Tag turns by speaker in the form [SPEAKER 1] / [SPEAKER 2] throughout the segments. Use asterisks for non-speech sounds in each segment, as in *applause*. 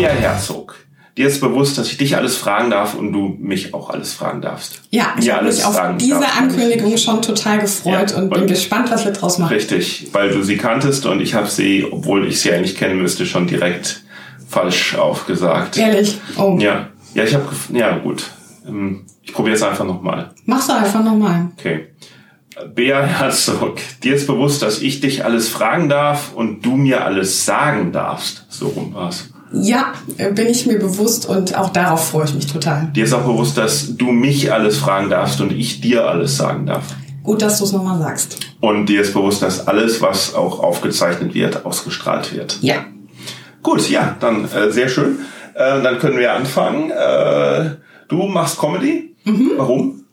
[SPEAKER 1] Bea Herzog, dir ist bewusst, dass ich dich alles fragen darf und du mich auch alles fragen darfst.
[SPEAKER 2] Ja, ich habe mich auf diese
[SPEAKER 1] darfst.
[SPEAKER 2] Ankündigung schon total gefreut
[SPEAKER 1] Ja,
[SPEAKER 2] und bin gespannt, was wir draus machen.
[SPEAKER 1] Richtig, weil du sie kanntest und ich habe sie, obwohl ich sie eigentlich kennen müsste, schon direkt falsch aufgesagt.
[SPEAKER 2] Ehrlich. Oh.
[SPEAKER 1] Ja, ja, ich habe, ja gut. Ähm, Ich probiere es einfach nochmal.
[SPEAKER 2] Mach's einfach nochmal.
[SPEAKER 1] Okay. Bea Herzog, dir ist bewusst, dass ich dich alles fragen darf und du mir alles sagen darfst. So rum war's.
[SPEAKER 2] Ja, bin ich mir bewusst und auch darauf freue ich mich total.
[SPEAKER 1] Dir ist auch bewusst, dass du mich alles fragen darfst und ich dir alles sagen darf.
[SPEAKER 2] Gut, dass du es nochmal sagst.
[SPEAKER 1] Und dir ist bewusst, dass alles, was auch aufgezeichnet wird, ausgestrahlt wird.
[SPEAKER 2] Ja.
[SPEAKER 1] Gut, ja, dann äh, sehr schön. Äh, dann können wir anfangen. Äh, du machst Comedy. Warum?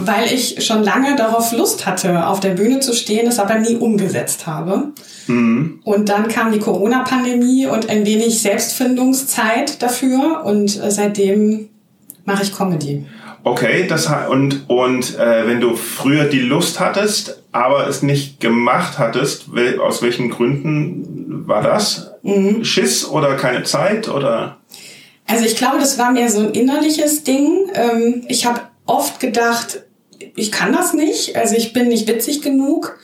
[SPEAKER 2] Weil ich schon lange darauf Lust hatte, auf der Bühne zu stehen, es aber nie umgesetzt habe. Und dann kam die Corona-Pandemie und ein wenig Selbstfindungszeit dafür und äh, seitdem mache ich Comedy.
[SPEAKER 1] Okay, das und und äh, wenn du früher die Lust hattest, aber es nicht gemacht hattest, wel, aus welchen Gründen war das? Schiss oder keine Zeit oder?
[SPEAKER 2] Also ich glaube, das war mehr so ein innerliches Ding. Ähm, ich habe oft gedacht, ich kann das nicht, also ich bin nicht witzig genug.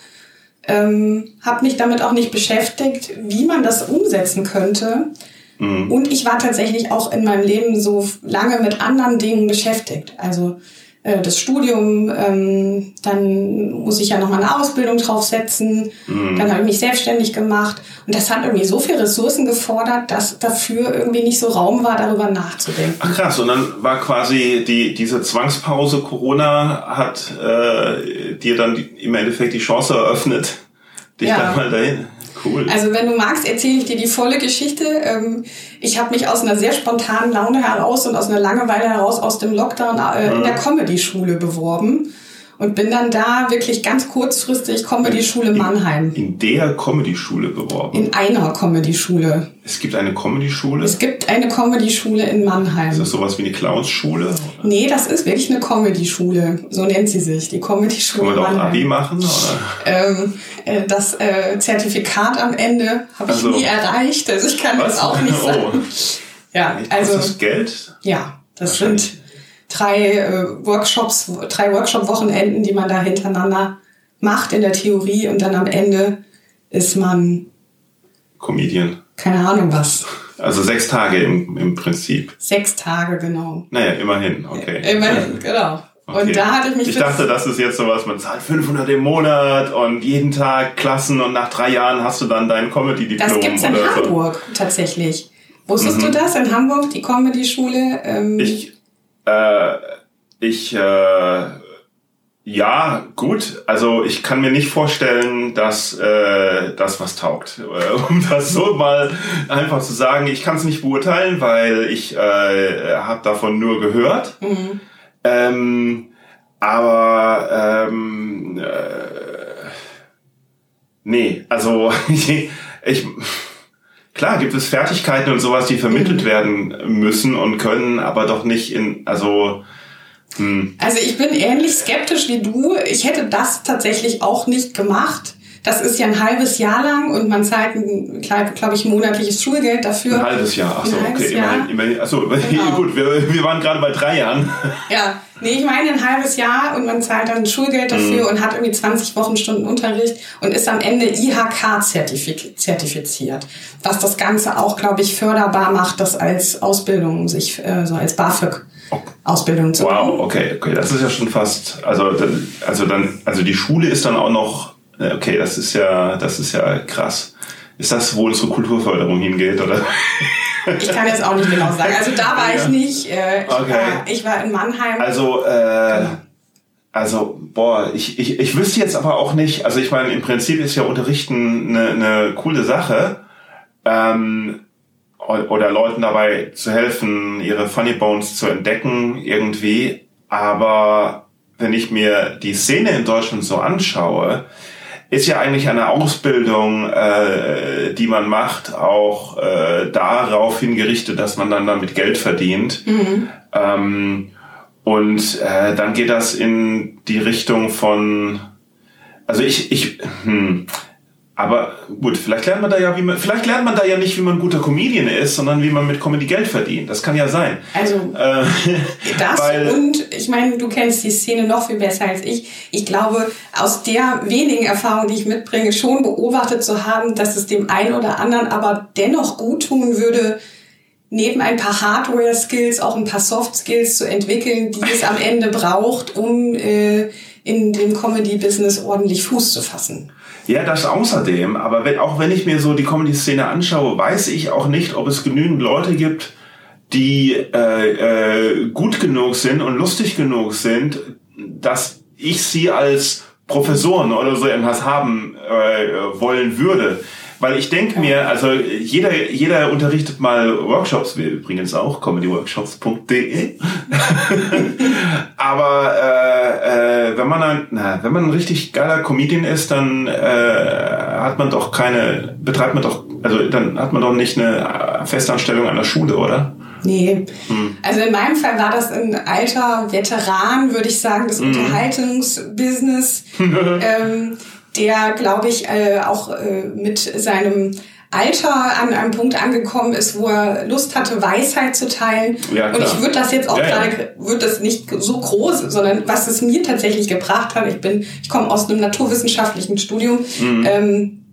[SPEAKER 2] Ähm, habe mich damit auch nicht beschäftigt, wie man das umsetzen könnte. Und ich war tatsächlich auch in meinem Leben so lange mit anderen Dingen beschäftigt. Also äh, das Studium, ähm, dann muss ich ja nochmal eine Ausbildung draufsetzen. Dann habe ich mich selbstständig gemacht. Und das hat irgendwie so viel Ressourcen gefordert, dass dafür irgendwie nicht so Raum war, darüber nachzudenken.
[SPEAKER 1] Ach krass, und dann war quasi die diese Zwangspause Corona hat äh, dir dann die, im Endeffekt die Chance eröffnet, dich
[SPEAKER 2] Ja.
[SPEAKER 1] dann mal dahin. Cool.
[SPEAKER 2] Also wenn du magst, erzähle ich dir die volle Geschichte. Ähm, Ich habe mich aus einer sehr spontanen Laune heraus und aus einer Langeweile heraus aus dem Lockdown äh, in der Comedy-Schule beworben und bin dann da wirklich ganz kurzfristig Comedy-Schule Mannheim.
[SPEAKER 1] in der Comedy-Schule beworben.
[SPEAKER 2] In einer Comedy-Schule.
[SPEAKER 1] es gibt eine Comedy-Schule.
[SPEAKER 2] Es gibt eine Comedy-Schule in
[SPEAKER 1] Ist
[SPEAKER 2] Mannheim.
[SPEAKER 1] das sowas wie eine Clowns-Schule?
[SPEAKER 2] Nee, das ist wirklich eine Comedy-Schule. So nennt sie sich, die
[SPEAKER 1] Kann
[SPEAKER 2] Comedy-Schule
[SPEAKER 1] man da auch. Abi machen? Oder?
[SPEAKER 2] Ähm, äh, das äh, Zertifikat am Ende habe ich
[SPEAKER 1] Also-
[SPEAKER 2] nie erreicht. Also ich kann
[SPEAKER 1] Was?
[SPEAKER 2] das auch nicht *laughs*
[SPEAKER 1] Oh.
[SPEAKER 2] sagen. Ja,
[SPEAKER 1] Also, das Geld?
[SPEAKER 2] ja, das sind drei äh, Workshops, drei Workshop-Wochenenden, die man da hintereinander macht in der Theorie und dann am Ende ist man
[SPEAKER 1] Comedian.
[SPEAKER 2] keine Ahnung was.
[SPEAKER 1] Also sechs Tage im, im Prinzip.
[SPEAKER 2] Sechs Tage genau.
[SPEAKER 1] Naja, immerhin, okay.
[SPEAKER 2] Immerhin, *laughs* genau.
[SPEAKER 1] Okay.
[SPEAKER 2] Und da hatte ich mich
[SPEAKER 1] Ich dachte, das ist jetzt sowas, man zahlt 500 im Monat und jeden Tag Klassen und nach drei Jahren hast du dann dein Comedy-Diplom.
[SPEAKER 2] das gibt's in
[SPEAKER 1] oder so.
[SPEAKER 2] Hamburg tatsächlich. Wusstest du das in Hamburg, die Comedy-Schule? Ähm,
[SPEAKER 1] Ich, äh, ich, äh, ja, gut. Also ich kann mir nicht vorstellen, dass äh, das was taugt. Äh, Um das so mal einfach zu sagen, ich kann es nicht beurteilen, weil ich äh, habe davon nur gehört.
[SPEAKER 2] mhm.
[SPEAKER 1] Ähm, aber ähm, äh, nee, also *laughs* ich, ich klar gibt es Fertigkeiten und sowas, die vermittelt werden müssen und können, aber doch nicht in also hm,
[SPEAKER 2] Also ich bin ähnlich skeptisch wie du. Ich hätte das tatsächlich auch nicht gemacht. Das ist ja ein halbes Jahr lang und man zahlt, glaube ich, monatliches Schulgeld dafür.
[SPEAKER 1] ein halbes Jahr. Achso,
[SPEAKER 2] Ein halbes
[SPEAKER 1] okay,
[SPEAKER 2] Jahr.
[SPEAKER 1] immerhin, immerhin achso, *laughs*
[SPEAKER 2] Genau.
[SPEAKER 1] gut, wir, wir waren gerade bei drei Jahren.
[SPEAKER 2] Ja, nee, ich meine ein halbes Jahr und man zahlt dann Schulgeld dafür und hat irgendwie 20 Wochenstunden Unterricht und ist am Ende IHK-zertifiziert, zertifiziert, was das Ganze auch, glaube ich, förderbar macht, das als Ausbildung, sich äh, so als BAföG-Ausbildung zu machen.
[SPEAKER 1] Wow, okay, okay, das ist ja schon fast, also dann, also dann, also die Schule ist dann auch noch, okay, das ist ja, das ist ja krass. Ist das, wo unsere Kulturförderung hingeht, oder? *laughs*
[SPEAKER 2] Ich kann jetzt auch nicht genau sagen. Also da war ich nicht. Äh, ich,
[SPEAKER 1] Okay.
[SPEAKER 2] war, ich war in Mannheim.
[SPEAKER 1] Also, äh, also, boah, ich, ich, ich wüsste jetzt aber auch nicht, also ich meine, im Prinzip ist ja Unterrichten eine, eine coole Sache. Ähm, oder Leuten dabei zu helfen, ihre Funny Bones zu entdecken irgendwie. Aber wenn ich mir die Szene in Deutschland so anschaue, ist ja eigentlich eine Ausbildung, äh, die man macht, auch äh, darauf hingerichtet, dass man dann damit Geld verdient. Ähm, und äh, dann geht das in die Richtung von, also ich, ich, hm, Aber gut, vielleicht lernt man da ja, wie man, vielleicht lernt man da ja nicht, wie man ein guter Comedian ist, sondern wie man mit Comedy Geld verdient. Das kann ja sein.
[SPEAKER 2] Also äh, *laughs* das weil, und ich meine, du kennst die Szene noch viel besser als ich. Ich glaube, aus der wenigen Erfahrung, die ich mitbringe, schon beobachtet zu haben, dass es dem einen oder anderen aber dennoch gut tun würde, neben ein paar Hardware-Skills auch ein paar Soft-Skills zu entwickeln, die es am Ende braucht, um äh, in dem Comedy-Business ordentlich Fuß zu fassen.
[SPEAKER 1] Ja, das außerdem. Aber wenn, auch wenn ich mir so die Comedy-Szene anschaue, weiß ich auch nicht, ob es genügend Leute gibt, die äh, äh, gut genug sind und lustig genug sind, dass ich sie als Professoren oder so irgendwas haben äh, wollen würde. Weil ich denke mir, also jeder, jeder unterrichtet mal Workshops, wir übrigens auch, comedyworkshops.de. *laughs* Aber äh, äh, wenn man ein, na, wenn man ein richtig geiler Comedian ist, dann äh, hat man doch keine, betreibt man doch, also dann hat man doch nicht eine Festanstellung an der Schule, oder?
[SPEAKER 2] Nee. Hm. Also in meinem Fall war das ein alter Veteran, würde ich sagen, des hm. Unterhaltungsbusiness. *laughs* ähm, der, glaube ich, äh, auch äh, mit seinem Alter an einem Punkt angekommen ist, wo er Lust hatte, Weisheit zu teilen. Ja, und ich würde das jetzt auch ja, gerade, ja. würde das nicht so groß, sondern was es mir tatsächlich gebracht hat, ich bin, ich komme aus einem naturwissenschaftlichen Studium, mhm. ähm,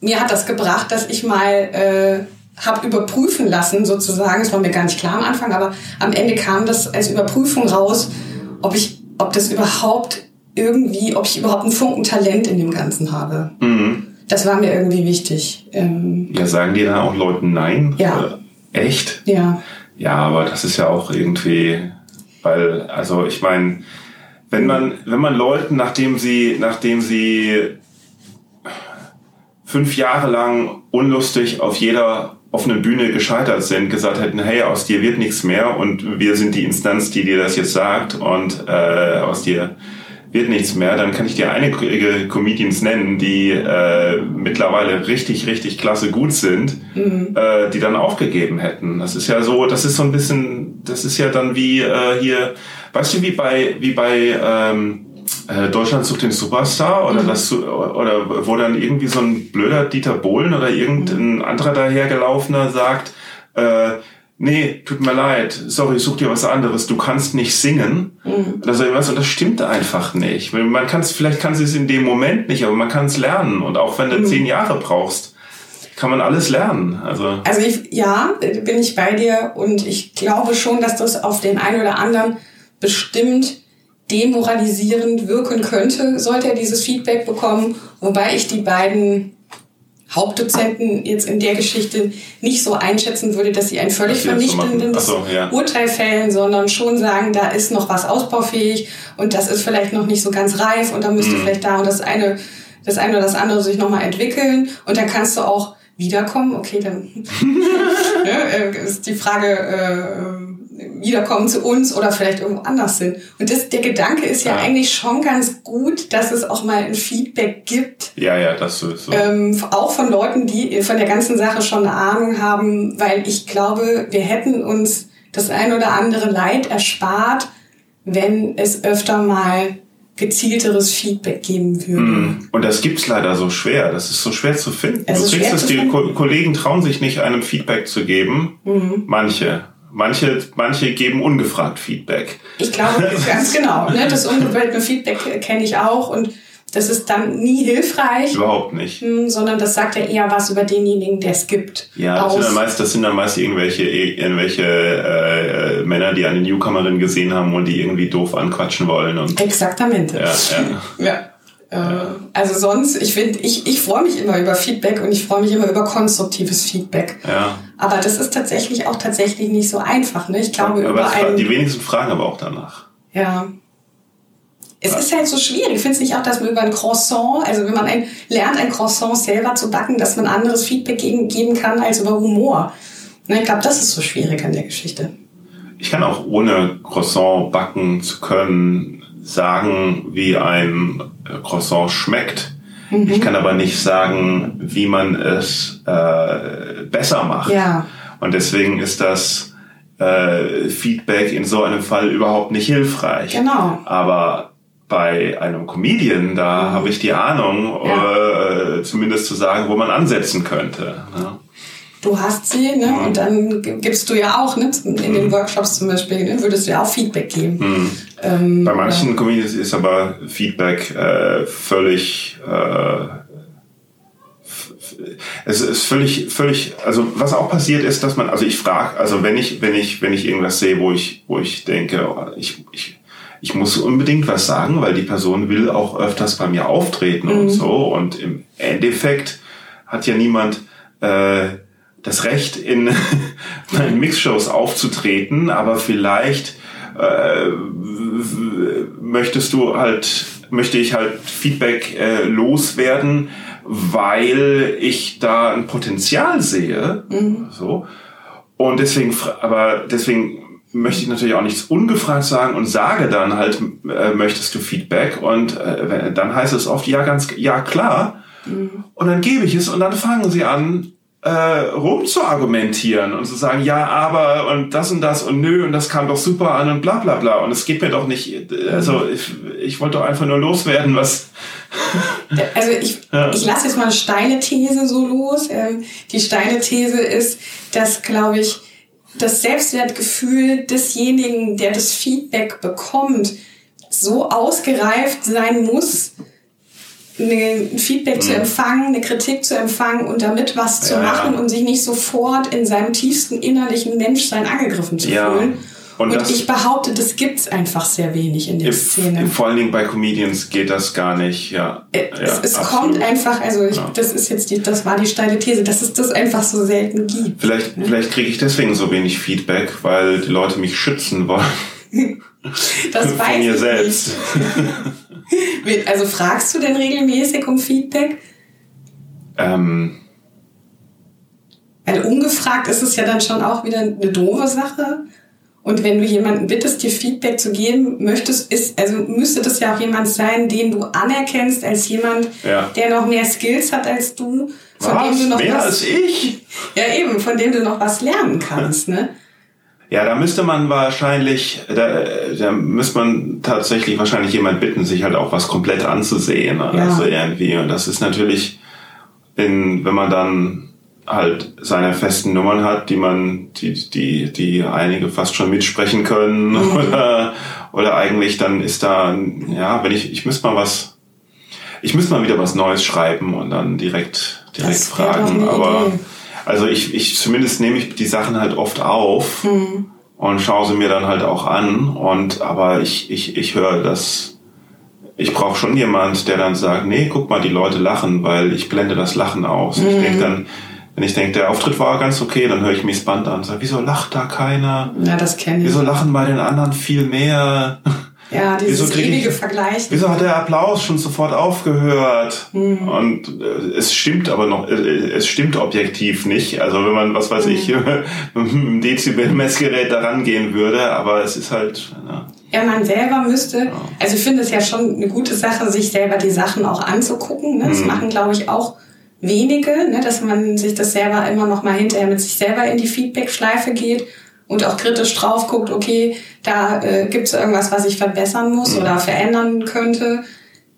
[SPEAKER 2] mir hat das gebracht, dass ich mal äh, habe überprüfen lassen, sozusagen, es war mir gar nicht klar am Anfang, aber am Ende kam das als Überprüfung raus, ob ich, ob das überhaupt irgendwie, ob ich überhaupt ein Funken Talent in dem Ganzen habe. Mhm. Das war mir irgendwie wichtig.
[SPEAKER 1] Ähm, ja, sagen die dann auch Leuten Nein?
[SPEAKER 2] Ja.
[SPEAKER 1] Äh, echt?
[SPEAKER 2] Ja.
[SPEAKER 1] Ja, aber das ist ja auch irgendwie, weil, also ich meine, wenn man, wenn man Leuten, nachdem sie, nachdem sie fünf Jahre lang unlustig auf jeder offenen Bühne gescheitert sind, gesagt hätten, hey, aus dir wird nichts mehr und wir sind die Instanz, die dir das jetzt sagt und äh, aus dir wird nichts mehr, dann kann ich dir einige Comedians nennen, die äh, mittlerweile richtig, richtig klasse gut sind, mhm. äh, die dann aufgegeben hätten. Das ist ja so, das ist so ein bisschen, das ist ja dann wie äh, hier, weißt du, wie bei, wie bei ähm, äh, Deutschland sucht den Superstar oder mhm. das oder wo dann irgendwie so ein blöder Dieter Bohlen oder irgendein mhm. anderer dahergelaufener sagt, äh, nee, tut mir leid, sorry, such dir was anderes, du kannst nicht singen. Mhm. Oder so was, und das stimmt einfach nicht. Man kann es, vielleicht kann es in dem Moment nicht, aber man kann es lernen. Und auch wenn du mhm. zehn Jahre brauchst, kann man alles lernen. Also,
[SPEAKER 2] also ich, ja, bin ich bei dir und ich glaube schon, dass das auf den einen oder anderen bestimmt demoralisierend wirken könnte, sollte er dieses Feedback bekommen, wobei ich die beiden Hauptdozenten jetzt in der Geschichte nicht so einschätzen würde, dass sie ein völlig vernichtendes so, ja. Urteil fällen, sondern schon sagen, da ist noch was ausbaufähig und das ist vielleicht noch nicht so ganz reif und da müsste mhm. vielleicht da und das eine, das eine oder das andere sich nochmal entwickeln und dann kannst du auch wiederkommen. Okay, dann *laughs* ne, ist die Frage, äh, wiederkommen zu uns oder vielleicht irgendwo anders sind. Und das, der Gedanke ist ja, ja, eigentlich schon ganz gut, dass es auch mal ein Feedback gibt.
[SPEAKER 1] Ja, ja, das sowieso.
[SPEAKER 2] Ähm, auch von Leuten, die von der ganzen Sache schon eine Ahnung haben, weil ich glaube, wir hätten uns das ein oder andere Leid erspart, wenn es öfter mal gezielteres Feedback geben würde. Mm.
[SPEAKER 1] Und das gibt's leider so schwer. Das ist so schwer zu finden. Es du kriegst es, die Ko Kollegen trauen sich nicht, einem Feedback zu geben. Mhm. Manche. Manche, manche geben ungefragt Feedback.
[SPEAKER 2] Ich glaube, *laughs* ganz genau. Ne? Das ungefragte Feedback kenne ich auch und das ist dann nie hilfreich.
[SPEAKER 1] Überhaupt nicht.
[SPEAKER 2] Hm, sondern das sagt ja eher was über denjenigen, der es gibt.
[SPEAKER 1] Ja, das sind, dann meist, das sind dann meist irgendwelche, irgendwelche äh, Männer, die eine Newcomerin gesehen haben und die irgendwie doof anquatschen wollen. Und
[SPEAKER 2] Exaktamente.
[SPEAKER 1] Ja, ja.
[SPEAKER 2] ja. Äh, also sonst, ich finde, ich, ich freue mich immer über Feedback und ich freue mich immer über konstruktives Feedback.
[SPEAKER 1] Ja.
[SPEAKER 2] Aber das ist tatsächlich auch tatsächlich nicht so einfach. Ne? Ich glaube,
[SPEAKER 1] aber über einen, die wenigsten fragen aber auch danach.
[SPEAKER 2] Ja. Es ja. ist halt so schwierig. Ich finde es nicht auch, dass man über ein Croissant, also wenn man ein, lernt, ein Croissant selber zu backen, dass man anderes Feedback geben, geben kann als über Humor. Ne, ich glaube, das ist so schwierig an der Geschichte.
[SPEAKER 1] Ich kann auch ohne Croissant backen zu können sagen, wie ein Croissant schmeckt. Mhm. Ich kann aber nicht sagen, wie man es äh, besser macht.
[SPEAKER 2] Ja.
[SPEAKER 1] Und deswegen ist das äh, Feedback in so einem Fall überhaupt nicht hilfreich.
[SPEAKER 2] Genau.
[SPEAKER 1] Aber bei einem Comedian, da mhm. habe ich die Ahnung, ja. äh, zumindest zu sagen, wo man ansetzen könnte. Ne?
[SPEAKER 2] Du hast sie, ne? Mhm. Und dann gibst du ja auch, ne? In den mhm. Workshops zum Beispiel, ne? würdest du ja auch Feedback geben. Mhm.
[SPEAKER 1] Ähm, bei manchen. Comedians ist aber Feedback äh, völlig äh, es ist völlig, völlig, also was auch passiert ist, dass man, also ich frage, also wenn ich, wenn ich, wenn ich irgendwas sehe, wo ich, wo ich denke, ich, ich ich muss unbedingt was sagen, weil die Person will auch öfters bei mir auftreten mhm. und so. Und im Endeffekt hat ja niemand äh, das Recht, in *laughs* meinen Mixshows aufzutreten, aber vielleicht äh, möchtest du halt, möchte ich halt Feedback äh, loswerden, weil ich da ein Potenzial sehe. Mhm. So. Und deswegen, aber deswegen möchte ich natürlich auch nichts ungefragt sagen und sage dann halt, äh, möchtest du Feedback? Und äh, dann heißt es oft, ja, ganz, ja, klar. Mhm. Und dann gebe ich es und dann fangen sie an, äh, rum zu argumentieren und zu sagen, ja, aber und das und das und nö und das kam doch super an und bla bla bla. Und es geht mir doch nicht, also ich, ich wollte doch einfach nur loswerden, was. *laughs*
[SPEAKER 2] Also ich, ja. ich lasse jetzt mal eine steile These so los. Ähm, die steile These ist, dass, glaube ich, das Selbstwertgefühl desjenigen, der das Feedback bekommt, so ausgereift sein muss, ein Feedback mhm. zu empfangen, eine Kritik zu empfangen und damit was zu ja. machen und sich nicht sofort in seinem tiefsten innerlichen Menschsein angegriffen zu ja. fühlen. Und, und ich behaupte, das gibt's einfach sehr wenig in der Szene.
[SPEAKER 1] Vor allen Dingen bei Comedians geht das gar nicht, ja.
[SPEAKER 2] Äh, es, ja, es kommt einfach, also ich, ja. das ist jetzt die, das war die steile These, dass es das einfach so selten gibt.
[SPEAKER 1] Vielleicht, ne? vielleicht kriege ich deswegen so wenig Feedback, weil die Leute mich schützen wollen. *laughs*
[SPEAKER 2] das weiß mir ich selbst. Nicht. *laughs* also fragst du denn regelmäßig um Feedback? Ähm. Also ungefragt ist es ja dann schon auch wieder eine doofe Sache. Und wenn du jemanden bittest, dir Feedback zu geben möchtest, ist, also müsste das ja auch jemand sein, den du anerkennst als jemand, ja. der noch mehr Skills hat als du,
[SPEAKER 1] von was? dem du noch mehr was, als ich?
[SPEAKER 2] Ja, eben, von dem du noch was lernen kannst, ne?
[SPEAKER 1] Ja, da müsste man wahrscheinlich, da, da müsste man tatsächlich wahrscheinlich jemand bitten, sich halt auch was komplett anzusehen. Ja. Also irgendwie. Und das ist natürlich, in, wenn man dann halt seine festen Nummern hat, die man, die, die, die einige fast schon mitsprechen können mhm. *laughs* oder, oder eigentlich dann ist da, ja, wenn ich, ich müsste mal was, ich müsste mal wieder was Neues schreiben und dann direkt, direkt das fragen. Aber, also ich, ich, zumindest nehme ich die Sachen halt oft auf mhm. und schaue sie mir dann halt auch an und, aber ich, ich, ich höre das, ich brauche schon jemand, der dann sagt, nee, guck mal, die Leute lachen, weil ich blende das Lachen aus. Mhm. Ich denke dann, wenn ich denke, der Auftritt war ganz okay, dann höre ich mich das Band an und sage, wieso lacht da keiner?
[SPEAKER 2] Ja, das kenne ich.
[SPEAKER 1] Wieso lachen bei den anderen viel mehr? *laughs*
[SPEAKER 2] Ja, dieses ewige Vergleich.
[SPEAKER 1] Wieso hat der Applaus schon sofort aufgehört? Mhm. Und äh, es stimmt aber noch, äh, es stimmt objektiv nicht. Also wenn man, was weiß mhm. ich, *laughs* mit einem Dezibel-Messgerät da rangehen würde, aber es ist halt.
[SPEAKER 2] Ja. Ja, man selber müsste, also ich finde es ja schon eine gute Sache, sich selber die Sachen auch anzugucken. Ne? Das mhm. machen, glaube ich, auch wenige, ne, dass man sich das selber immer noch mal hinterher mit sich selber in die Feedback-Schleife geht und auch kritisch drauf guckt, okay, da äh, gibt es irgendwas, was ich verbessern muss mhm. oder verändern könnte.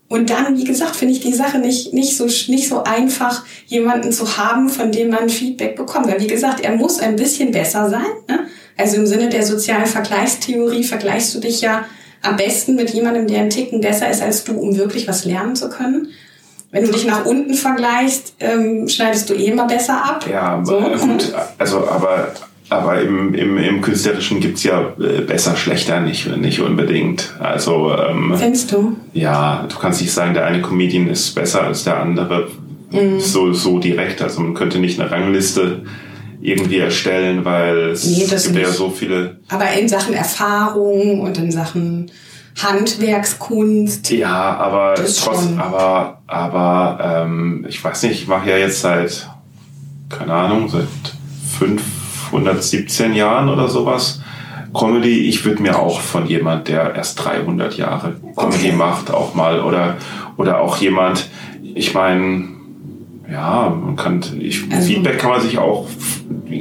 [SPEAKER 2] Und dann, wie gesagt, finde ich die Sache nicht, nicht, so, nicht so einfach, jemanden zu haben, von dem man Feedback bekommt. Weil, wie gesagt, er muss ein bisschen besser sein. Ne? Also im Sinne der sozialen Vergleichstheorie vergleichst du dich ja am besten mit jemandem, der einen Ticken besser ist als du, um wirklich was lernen zu können. Wenn du dich nach unten vergleichst, ähm, schneidest du eh immer besser ab.
[SPEAKER 1] Ja, so. gut, also aber, aber im, im, im Künstlerischen gibt's ja äh, besser, schlechter nicht, nicht unbedingt. Also ähm,
[SPEAKER 2] Findest du?
[SPEAKER 1] Ja, du kannst nicht sagen, der eine Comedian ist besser als der andere. Mhm. So, so direkt. Also man könnte nicht eine Rangliste irgendwie erstellen, weil es nee, gibt nicht. ja so viele.
[SPEAKER 2] Aber in Sachen Erfahrung und in Sachen Handwerkskunst.
[SPEAKER 1] Ja, aber trotz, aber, aber ähm, ich weiß nicht, ich mache ja jetzt seit, keine Ahnung, seit 517 Jahren oder sowas Comedy. Ich würde mir auch von jemand, der erst 300 Jahre Comedy okay. macht, auch mal oder oder auch jemand. Ich meine, ja, man kann ich, also, Feedback kann man sich auch,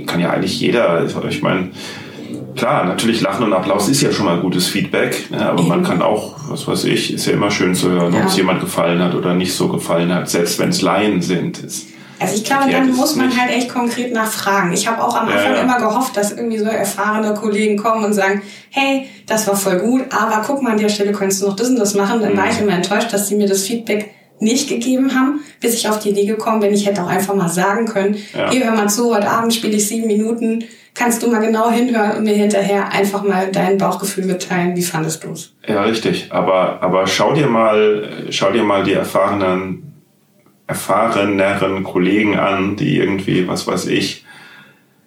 [SPEAKER 1] kann ja eigentlich jeder. Ich meine klar, natürlich Lachen und Applaus ist ja schon mal gutes Feedback, ne? aber Eben. man kann auch, was weiß ich, ist ja immer schön zu hören, ja. ob es jemand gefallen hat oder nicht so gefallen hat, selbst wenn es Laien sind. Ist,
[SPEAKER 2] also ich glaube, dann muss man halt echt konkret nachfragen. Ich habe auch am Anfang ja, immer gehofft, dass irgendwie so erfahrene Kollegen kommen und sagen, hey, das war voll gut, aber guck mal, an der Stelle könntest du noch das und das machen. Dann mhm. war ich immer enttäuscht, dass sie mir das Feedback nicht gegeben haben, bis ich auf die Idee gekommen bin, ich hätte auch einfach mal sagen können, ja. hier hör mal zu, heute Abend spiele ich sieben Minuten, kannst du mal genau hinhören und mir hinterher einfach mal dein Bauchgefühl mitteilen, wie fandest du es?
[SPEAKER 1] Ja, richtig, aber, aber schau dir mal, schau dir mal die erfahrenen erfahreneren Kollegen an, die irgendwie, was weiß ich,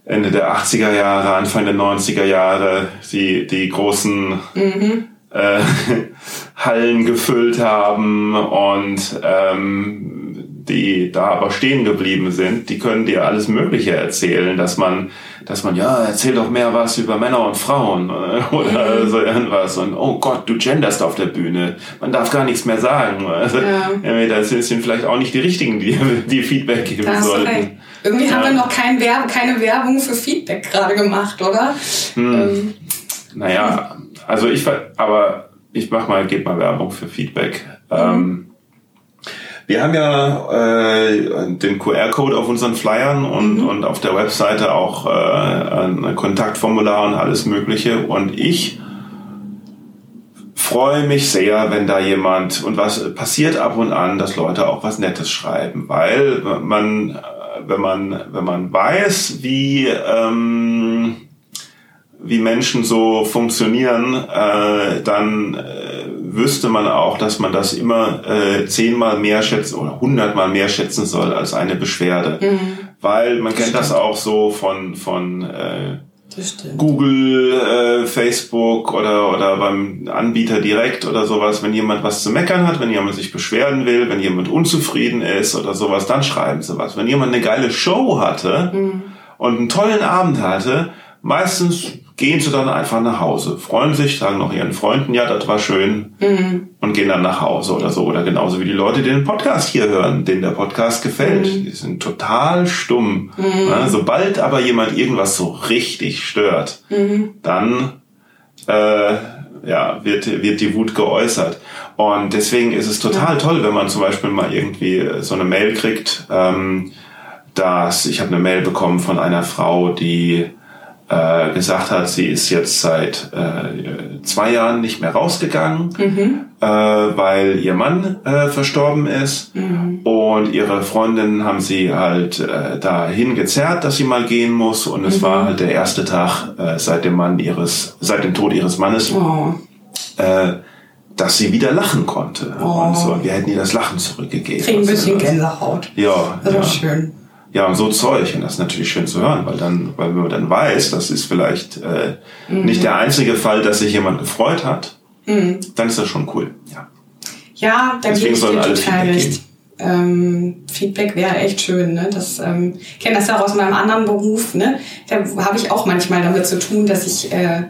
[SPEAKER 1] Ende der 80er Jahre, Anfang der 90er Jahre die, die großen mhm. äh, *laughs* Hallen gefüllt haben und ähm, die da aber stehen geblieben sind, die können dir alles Mögliche erzählen, dass man, dass man, ja, erzähl doch mehr was über Männer und Frauen äh, *laughs* oder mhm. so irgendwas und oh Gott, du genderst auf der Bühne, man darf gar nichts mehr sagen. *laughs* Also, ja. Das sind vielleicht auch nicht die richtigen, die, *laughs* die Feedback geben das sollten. Recht.
[SPEAKER 2] Irgendwie ja. haben wir noch kein Werb, keine Werbung für Feedback gerade gemacht, oder?
[SPEAKER 1] Hm. Ähm. Naja, also ich, aber ich mach mal, gebe mal Werbung für Feedback. Mhm. Ähm, wir haben ja äh, den QR-Code auf unseren Flyern und, mhm. und auf der Webseite auch äh, ein Kontaktformular und alles Mögliche. Und ich freue mich sehr, wenn da jemand und was passiert ab und an, dass Leute auch was Nettes schreiben, weil man, wenn man, wenn man weiß, wie ähm, wie Menschen so funktionieren, äh, dann äh, wüsste man auch, dass man das immer äh, zehnmal mehr schätzen oder hundertmal mehr schätzen soll als eine Beschwerde. Mhm. Weil man kennt das auch so von, von äh, Google, äh, Facebook oder, oder beim Anbieter direkt oder sowas. Wenn jemand was zu meckern hat, wenn jemand sich beschweren will, wenn jemand unzufrieden ist oder sowas, dann schreiben sie was. Wenn jemand eine geile Show hatte mhm. und einen tollen Abend hatte, meistens gehen sie dann einfach nach Hause, freuen sich, sagen noch ihren Freunden, ja, das war schön mhm. und gehen dann nach Hause oder so. Oder genauso wie die Leute, die den Podcast hier hören, denen der Podcast gefällt. Mhm. Die sind total stumm. Mhm. Ja, sobald aber jemand irgendwas so richtig stört, mhm. dann äh, ja, wird, wird die Wut geäußert. Und deswegen ist es total toll, wenn man zum Beispiel mal irgendwie so eine Mail kriegt, ähm, dass ich habe eine Mail bekommen von einer Frau, die äh, gesagt hat, sie ist jetzt seit äh, zwei Jahren nicht mehr rausgegangen, mhm. äh, weil ihr Mann äh, verstorben ist. Mhm. Und ihre Freundinnen haben sie halt äh, dahin gezerrt, dass sie mal gehen muss. Und es mhm. war halt der erste Tag äh, seit dem Mann ihres, seit dem Tod ihres Mannes. Oh. Äh, dass sie wieder lachen konnte. Oh. Und so, wir hätten ihr das Lachen zurückgegeben.
[SPEAKER 2] Kriegen ein bisschen Gänsehaut.
[SPEAKER 1] Ja.
[SPEAKER 2] Das
[SPEAKER 1] ja.
[SPEAKER 2] schön.
[SPEAKER 1] Ja, und so Zeug. Und das ist natürlich schön zu hören, weil dann, weil man dann weiß, das ist vielleicht äh, mhm. nicht der einzige Fall, dass sich jemand gefreut hat, mhm. dann ist das schon cool. Ja,
[SPEAKER 2] ja da gebe ich dir total recht. Ähm, Feedback wäre echt schön. Ne? Das ähm, kenne das ja auch aus meinem anderen Beruf. Ne? Da habe ich auch manchmal damit zu tun, dass ich äh,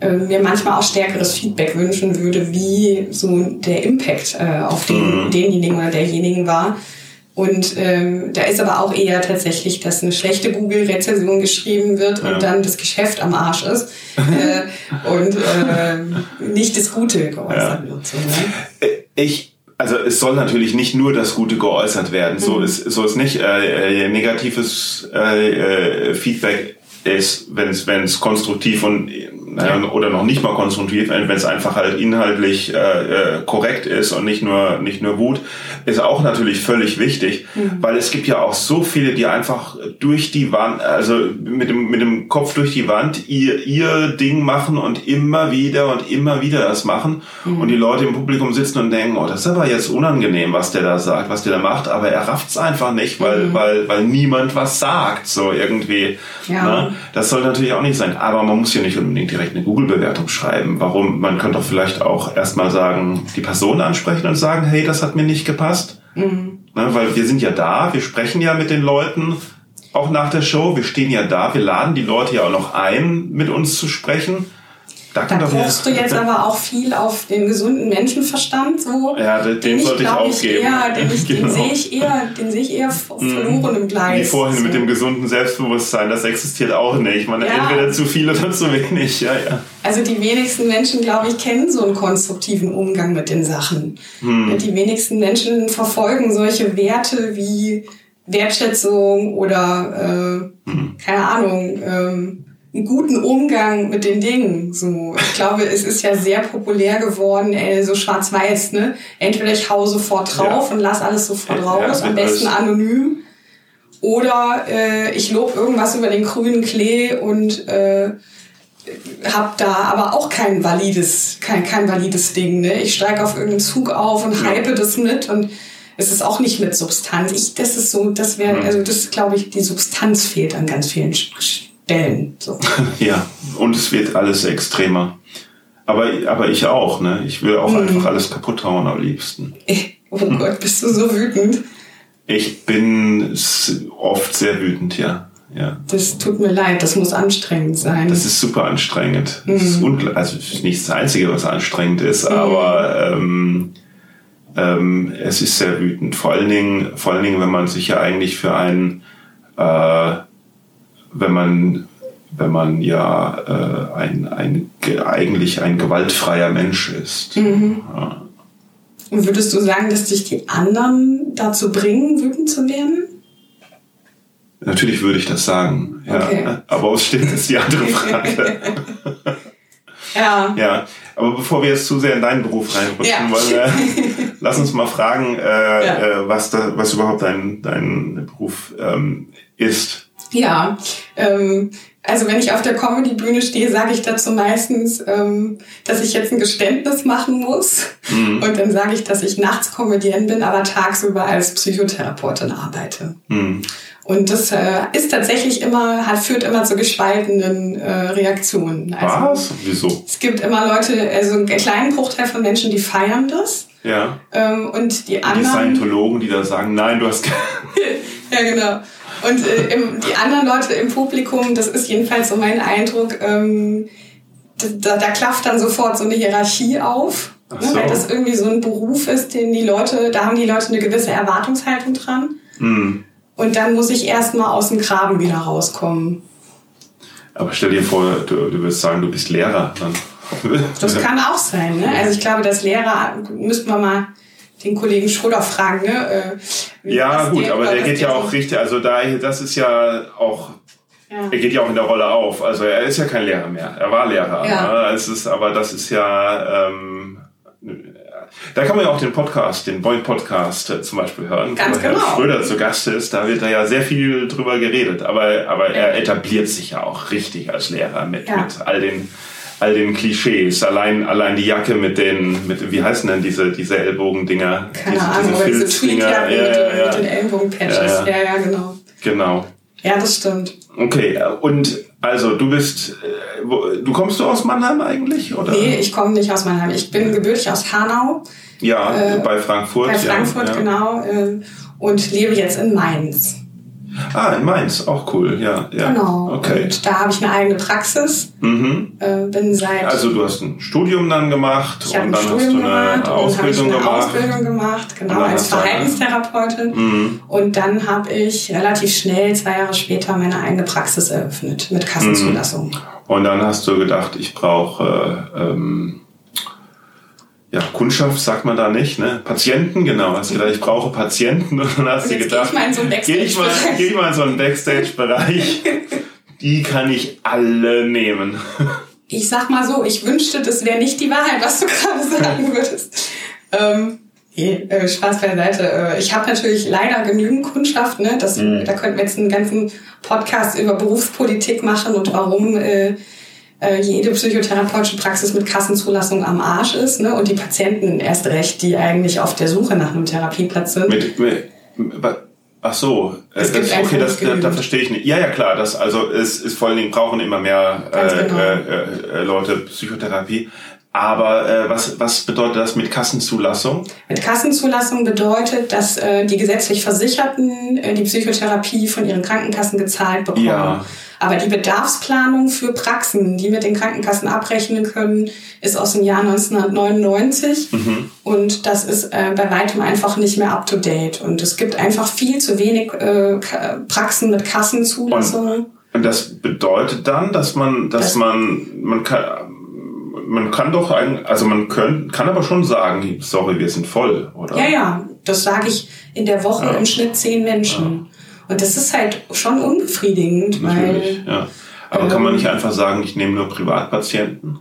[SPEAKER 2] äh, mir manchmal auch stärkeres Feedback wünschen würde, wie so der Impact äh, auf den, mhm. denjenigen oder derjenigen war. Und ähm, da ist aber auch eher tatsächlich, dass eine schlechte Google-Rezension geschrieben wird ja. und dann das Geschäft am Arsch ist äh, und äh, nicht das Gute geäußert ja. wird. So,
[SPEAKER 1] ne? Ich also es soll natürlich nicht nur das Gute geäußert werden. So mhm. ist so ist nicht äh, äh negatives äh, äh, Feedback ist, wenn es wenn es konstruktiv und naja, oder noch nicht mal konstruktiv, wenn es einfach halt inhaltlich äh, äh, korrekt ist und nicht nur nicht nur Wut, ist auch natürlich völlig wichtig, mhm. weil es gibt ja auch so viele, die einfach durch die Wand, also mit dem mit dem Kopf durch die Wand ihr ihr Ding machen und immer wieder und immer wieder das machen mhm. und die Leute im Publikum sitzen und denken, oh, das ist aber jetzt unangenehm, was der da sagt, was der da macht, aber er rafft's einfach nicht, weil mhm. weil weil niemand was sagt, so irgendwie. Ja. Ne? Das soll natürlich auch nicht sein, aber man muss ja nicht unbedingt direkt eine Google-Bewertung schreiben. Warum? Man könnte doch vielleicht auch erstmal sagen, die Person ansprechen und sagen, hey, das hat mir nicht gepasst. Mhm. Ne, weil wir sind ja da, wir sprechen ja mit den Leuten auch nach der Show, wir stehen ja da, wir laden die Leute ja auch noch ein, mit uns zu sprechen. Da,
[SPEAKER 2] Da pochst du jetzt aber auch viel auf den gesunden Menschenverstand so.
[SPEAKER 1] Ja, den- den
[SPEAKER 2] ich,
[SPEAKER 1] sollte ich
[SPEAKER 2] glaub
[SPEAKER 1] aufgeben.
[SPEAKER 2] Eher, den, ich, den *laughs*
[SPEAKER 1] Genau.
[SPEAKER 2] sehe ich eher, den sehe ich eher verloren im Gleis.
[SPEAKER 1] Wie vorhin
[SPEAKER 2] so.
[SPEAKER 1] mit dem gesunden Selbstbewusstsein, das existiert auch nicht. Man
[SPEAKER 2] Ja.
[SPEAKER 1] entweder zu viel oder zu wenig. Ja, ja.
[SPEAKER 2] Also die wenigsten Menschen, glaube ich, kennen so einen konstruktiven Umgang mit den Sachen.
[SPEAKER 1] Hm.
[SPEAKER 2] Die wenigsten Menschen verfolgen solche Werte wie Wertschätzung oder äh,
[SPEAKER 1] Hm.
[SPEAKER 2] keine Ahnung, ähm, einen guten Umgang mit den Dingen. So, ich glaube, es ist ja sehr populär geworden, ey, so schwarz-weiß, ne? Entweder ich hau sofort drauf
[SPEAKER 1] Ja.
[SPEAKER 2] und lass alles sofort
[SPEAKER 1] Ja,
[SPEAKER 2] raus, am
[SPEAKER 1] alles-
[SPEAKER 2] besten anonym. Oder äh, ich lob irgendwas über den grünen Klee und äh, hab da aber auch kein valides, kein, kein valides Ding. Ne? Ich steige auf irgendeinen Zug auf und hype das mit und es ist auch nicht mit Substanz. Ich, das ist so, das wäre, also das glaube ich, die Substanz fehlt an ganz vielen Sch- Stellen. So. *laughs*
[SPEAKER 1] ja, und es wird alles extremer. Aber, aber ich auch, ne? Ich will
[SPEAKER 2] Mhm.
[SPEAKER 1] auch einfach alles kaputt hauen am liebsten. *laughs*
[SPEAKER 2] Oh Gott, bist du so wütend?
[SPEAKER 1] Ich bin oft sehr wütend, ja. ja.
[SPEAKER 2] Das tut mir leid, das muss anstrengend sein.
[SPEAKER 1] Das ist super anstrengend. Das
[SPEAKER 2] Mhm.
[SPEAKER 1] ist ungl- also es ist nicht das Einzige, was anstrengend ist, aber ähm, ähm, es ist sehr wütend. Vor allen Dingen, vor allen Dingen, wenn man sich ja eigentlich für einen, äh, wenn man, wenn man ja äh, ein, ein, ge- eigentlich ein gewaltfreier Mensch ist.
[SPEAKER 2] Mhm.
[SPEAKER 1] Ja.
[SPEAKER 2] Und würdest du sagen, dass dich die anderen dazu bringen, wütend zu werden?
[SPEAKER 1] Natürlich würde ich das sagen. Ja.
[SPEAKER 2] Okay.
[SPEAKER 1] Aber was stimmt, ist die andere *laughs* Frage.
[SPEAKER 2] Ja.
[SPEAKER 1] Ja, aber bevor wir jetzt zu sehr in deinen Beruf reinrutschen,
[SPEAKER 2] Ja.
[SPEAKER 1] wollen wir, *laughs* lass uns mal fragen, äh,
[SPEAKER 2] Ja.
[SPEAKER 1] äh, was, da, was überhaupt dein, dein Beruf ähm, ist.
[SPEAKER 2] Ja, ähm, also wenn ich auf der Comedy-Bühne stehe, sage ich dazu meistens, ähm, dass ich jetzt ein Geständnis machen muss.
[SPEAKER 1] Mhm.
[SPEAKER 2] Und dann sage ich, dass ich nachts Comedian bin, aber tagsüber als Psychotherapeutin arbeite.
[SPEAKER 1] Hm.
[SPEAKER 2] Und das äh, ist tatsächlich immer, hat, führt immer zu gespaltenen äh, Reaktionen. Also,
[SPEAKER 1] Was? Wieso?
[SPEAKER 2] Es gibt immer Leute, also einen kleinen Bruchteil von Menschen, die feiern das.
[SPEAKER 1] Ja.
[SPEAKER 2] Ähm, und die
[SPEAKER 1] Die
[SPEAKER 2] anderen.
[SPEAKER 1] Scientologen, die da sagen, nein, du hast *laughs*
[SPEAKER 2] Ja, genau. Und äh, im, die anderen Leute im Publikum, das ist jedenfalls so mein Eindruck, ähm, da, da klafft dann sofort so eine Hierarchie auf,
[SPEAKER 1] Ach
[SPEAKER 2] ne,
[SPEAKER 1] so.
[SPEAKER 2] weil das irgendwie so ein Beruf ist, den die Leute, da haben die Leute eine gewisse Erwartungshaltung dran.
[SPEAKER 1] hm.
[SPEAKER 2] Und dann muss ich erstmal aus dem Graben wieder rauskommen.
[SPEAKER 1] Aber stell dir vor, du, du wirst sagen, du bist Lehrer. Dann.
[SPEAKER 2] Das kann auch sein. Ne? Also ich glaube, dass Lehrer, müssten wir mal den Kollegen Schröder fragen. Ne? Äh, wie-
[SPEAKER 1] Ja, gut, aber
[SPEAKER 2] was
[SPEAKER 1] der geht ja auch richtig, also da, das ist ja auch
[SPEAKER 2] Ja.
[SPEAKER 1] Er geht ja auch in der Rolle auf. Also er ist ja kein Lehrer mehr. Er war Lehrer.
[SPEAKER 2] Ja.
[SPEAKER 1] Ne? Es ist, aber das ist ja. Ähm, da kann man ja auch den Podcast, den Boing Podcast äh, zum Beispiel hören,
[SPEAKER 2] Ganz
[SPEAKER 1] wo Herr
[SPEAKER 2] genau.
[SPEAKER 1] Schröder zu Gast ist. Da wird da ja sehr viel drüber geredet. Aber, aber er etabliert sich ja auch richtig als Lehrer mit,
[SPEAKER 2] Ja.
[SPEAKER 1] mit all den all den Klischees. Allein allein die Jacke mit den mit wie heißen denn diese diese Ellbogendinger?
[SPEAKER 2] Keine
[SPEAKER 1] diese,
[SPEAKER 2] Ahnung, diese
[SPEAKER 1] Filzdinger. Ja,
[SPEAKER 2] mit,
[SPEAKER 1] ja,
[SPEAKER 2] den-
[SPEAKER 1] ja.
[SPEAKER 2] mit den Ellenbogenpatches.
[SPEAKER 1] Ja,
[SPEAKER 2] Ja,
[SPEAKER 1] ja.
[SPEAKER 2] ja, genau.
[SPEAKER 1] Genau.
[SPEAKER 2] Ja, das stimmt.
[SPEAKER 1] Okay, und also du bist, äh, du kommst du aus Mannheim eigentlich, oder?
[SPEAKER 2] Nee, ich komme nicht aus Mannheim. Ich bin gebürtig aus Hanau,
[SPEAKER 1] Ja,
[SPEAKER 2] äh,
[SPEAKER 1] bei Frankfurt.
[SPEAKER 2] bei Frankfurt,
[SPEAKER 1] ja.
[SPEAKER 2] genau, äh, und lebe jetzt in Mainz.
[SPEAKER 1] Ah, in Mainz, auch cool, ja. ja.
[SPEAKER 2] Genau.
[SPEAKER 1] Okay.
[SPEAKER 2] Und da habe ich eine eigene Praxis.
[SPEAKER 1] Mhm.
[SPEAKER 2] Äh, bin seit.
[SPEAKER 1] Also du hast ein Studium dann gemacht
[SPEAKER 2] ich
[SPEAKER 1] und dann
[SPEAKER 2] Studium
[SPEAKER 1] hast du eine
[SPEAKER 2] gemacht und dann ich
[SPEAKER 1] Ausbildung
[SPEAKER 2] eine
[SPEAKER 1] gemacht.
[SPEAKER 2] Ausbildung gemacht, genau, als Verhaltenstherapeutin.
[SPEAKER 1] Mhm.
[SPEAKER 2] Und dann habe ich relativ schnell, zwei Jahre später, meine eigene Praxis eröffnet mit Kassenzulassung.
[SPEAKER 1] Und dann hast du gedacht, ich brauche äh, ähm, ja, Kundschaft sagt man da nicht, ne? Patienten, genau. Hast du gedacht, ich brauche Patienten *laughs* und dann hast
[SPEAKER 2] Und
[SPEAKER 1] du gedacht,
[SPEAKER 2] geh ich mal in so einen
[SPEAKER 1] geh
[SPEAKER 2] Backstage-Bereich.
[SPEAKER 1] geh ich mal in so einen Backstage-Bereich. *laughs* Die kann ich alle nehmen.
[SPEAKER 2] Ich sag mal so, ich wünschte, das wäre nicht die Wahrheit, was du gerade sagen *laughs* würdest. Ähm, äh, Spaß beiseite. Äh, ich habe natürlich leider genügend Kundschaft. Ne? Das, Da könnten wir jetzt einen ganzen Podcast über Berufspolitik machen und warum äh, äh, jede psychotherapeutische Praxis mit Kassenzulassung am Arsch ist. Ne? Und die Patienten erst recht, die eigentlich auf der Suche nach einem Therapieplatz sind.
[SPEAKER 1] Mit, mit, ach so, äh, das, okay, das, da, da verstehe ich nicht. Ja, ja, klar, das, also es ist vor allen Dingen brauchen immer mehr äh,
[SPEAKER 2] genau.
[SPEAKER 1] äh, äh, Leute Psychotherapie. Aber äh, was, was bedeutet das mit Kassenzulassung?
[SPEAKER 2] Mit Kassenzulassung bedeutet, dass äh, die gesetzlich Versicherten äh, die Psychotherapie von ihren Krankenkassen gezahlt bekommen.
[SPEAKER 1] Ja.
[SPEAKER 2] Aber die Bedarfsplanung für Praxen, die mit den Krankenkassen abrechnen können, ist aus dem Jahr 1999. Mhm. Und das ist äh, bei weitem einfach nicht mehr up-to-date. Und es gibt einfach viel zu wenig äh, Praxen mit Kassenzulassungen.
[SPEAKER 1] Und das bedeutet dann, dass man, dass das man, man kann, man kann doch ein, also man können, kann aber schon sagen, sorry, wir sind voll, oder?
[SPEAKER 2] Ja, ja, das sage ich in der Woche ja. im Schnitt zehn Menschen. Ja. Und das ist halt schon unbefriedigend, Natürlich,
[SPEAKER 1] weil. Ja. Aber ähm, kann man ähm, nicht einfach sagen, ich nehme nur Privatpatienten?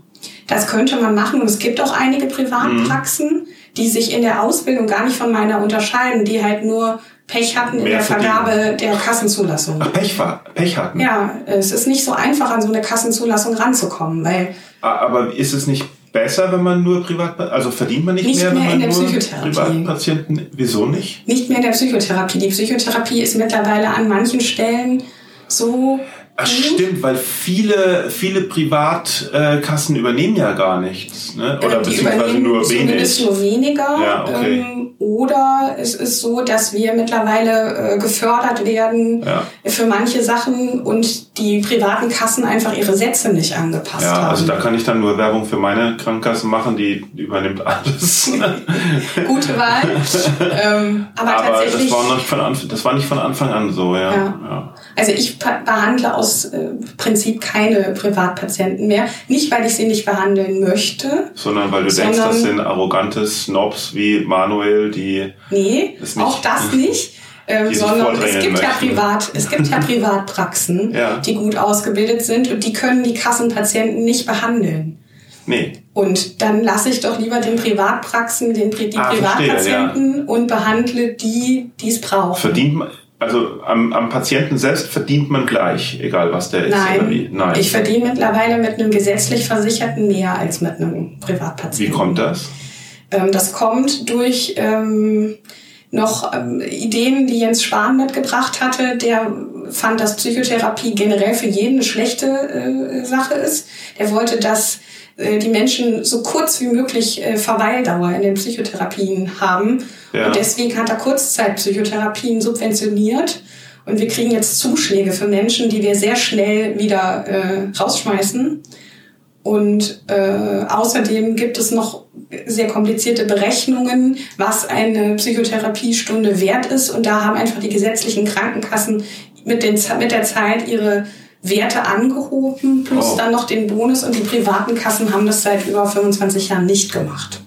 [SPEAKER 2] Das könnte man machen und es gibt auch einige Privatpraxen, mhm. die sich in der Ausbildung gar nicht von meiner unterscheiden, die halt nur Pech hatten in der Vergabe der Kassenzulassung.
[SPEAKER 1] Ach, Pech, war, Pech hatten?
[SPEAKER 2] Ja, es ist nicht so einfach, an so eine Kassenzulassung ranzukommen, weil...
[SPEAKER 1] Aber ist es nicht besser, wenn man nur privat, also verdient man nicht,
[SPEAKER 2] nicht
[SPEAKER 1] mehr,
[SPEAKER 2] mehr
[SPEAKER 1] wenn
[SPEAKER 2] man
[SPEAKER 1] nur
[SPEAKER 2] Privatpatienten,
[SPEAKER 1] wieso nicht?
[SPEAKER 2] Nicht mehr in der Psychotherapie. Die Psychotherapie ist mittlerweile an manchen Stellen so
[SPEAKER 1] Ach, stimmt, weil viele, viele Privatkassen äh, übernehmen ja gar nichts, ne? Oder
[SPEAKER 2] die beziehungsweise nur wenig. Zumindest nur weniger.
[SPEAKER 1] Ja, okay.
[SPEAKER 2] ähm, oder es ist so, dass wir mittlerweile äh, gefördert werden ja. für manche Sachen und die privaten Kassen einfach ihre Sätze nicht angepasst ja, haben. Ja,
[SPEAKER 1] also da kann ich dann nur Werbung für meine Krankenkasse machen, die übernimmt alles. *laughs*
[SPEAKER 2] Gute Wahl. *laughs* ähm, aber, aber tatsächlich,
[SPEAKER 1] das war, nicht von Anfang, das war nicht von Anfang an so, ja. ja.
[SPEAKER 2] Also ich behandle aus äh, Prinzip keine Privatpatienten mehr. Nicht, weil ich sie nicht behandeln möchte.
[SPEAKER 1] Sondern weil du sondern, denkst, das sind arrogante Snobs wie Manuel, die...
[SPEAKER 2] Nee, nicht, auch das *laughs* nicht. Ähm, sondern es gibt ja privat, es gibt ja *laughs* Privatpraxen, ja. die gut ausgebildet sind und die können die Kassenpatienten nicht behandeln.
[SPEAKER 1] Nee.
[SPEAKER 2] Und dann lasse ich doch lieber den Privatpraxen, den, die ah, Privatpatienten ja. und behandle die, die es brauchen.
[SPEAKER 1] Verdient man, also am, am Patienten selbst verdient man gleich, egal was der ist
[SPEAKER 2] Nein, oder wie? Nein. Ich verdiene mittlerweile mit einem gesetzlich Versicherten mehr als mit einem Privatpatienten.
[SPEAKER 1] Wie kommt das?
[SPEAKER 2] Ähm, das kommt durch ähm, noch ähm, Ideen, die Jens Spahn mitgebracht hatte. Der fand, dass Psychotherapie generell für jeden eine schlechte äh, Sache ist. Er wollte, dass die Menschen so kurz wie möglich äh, Verweildauer in den Psychotherapien haben. Ja. Und deswegen hat er Kurzzeitpsychotherapien subventioniert. Und wir kriegen jetzt Zuschläge für Menschen, die wir sehr schnell wieder äh, rausschmeißen. Und äh, außerdem gibt es noch sehr komplizierte Berechnungen, was eine Psychotherapiestunde wert ist. Und da haben einfach die gesetzlichen Krankenkassen mit, den, mit der Zeit ihre Werte angehoben, plus oh. dann noch den Bonus und die privaten Kassen haben das seit über 25 Jahren nicht gemacht.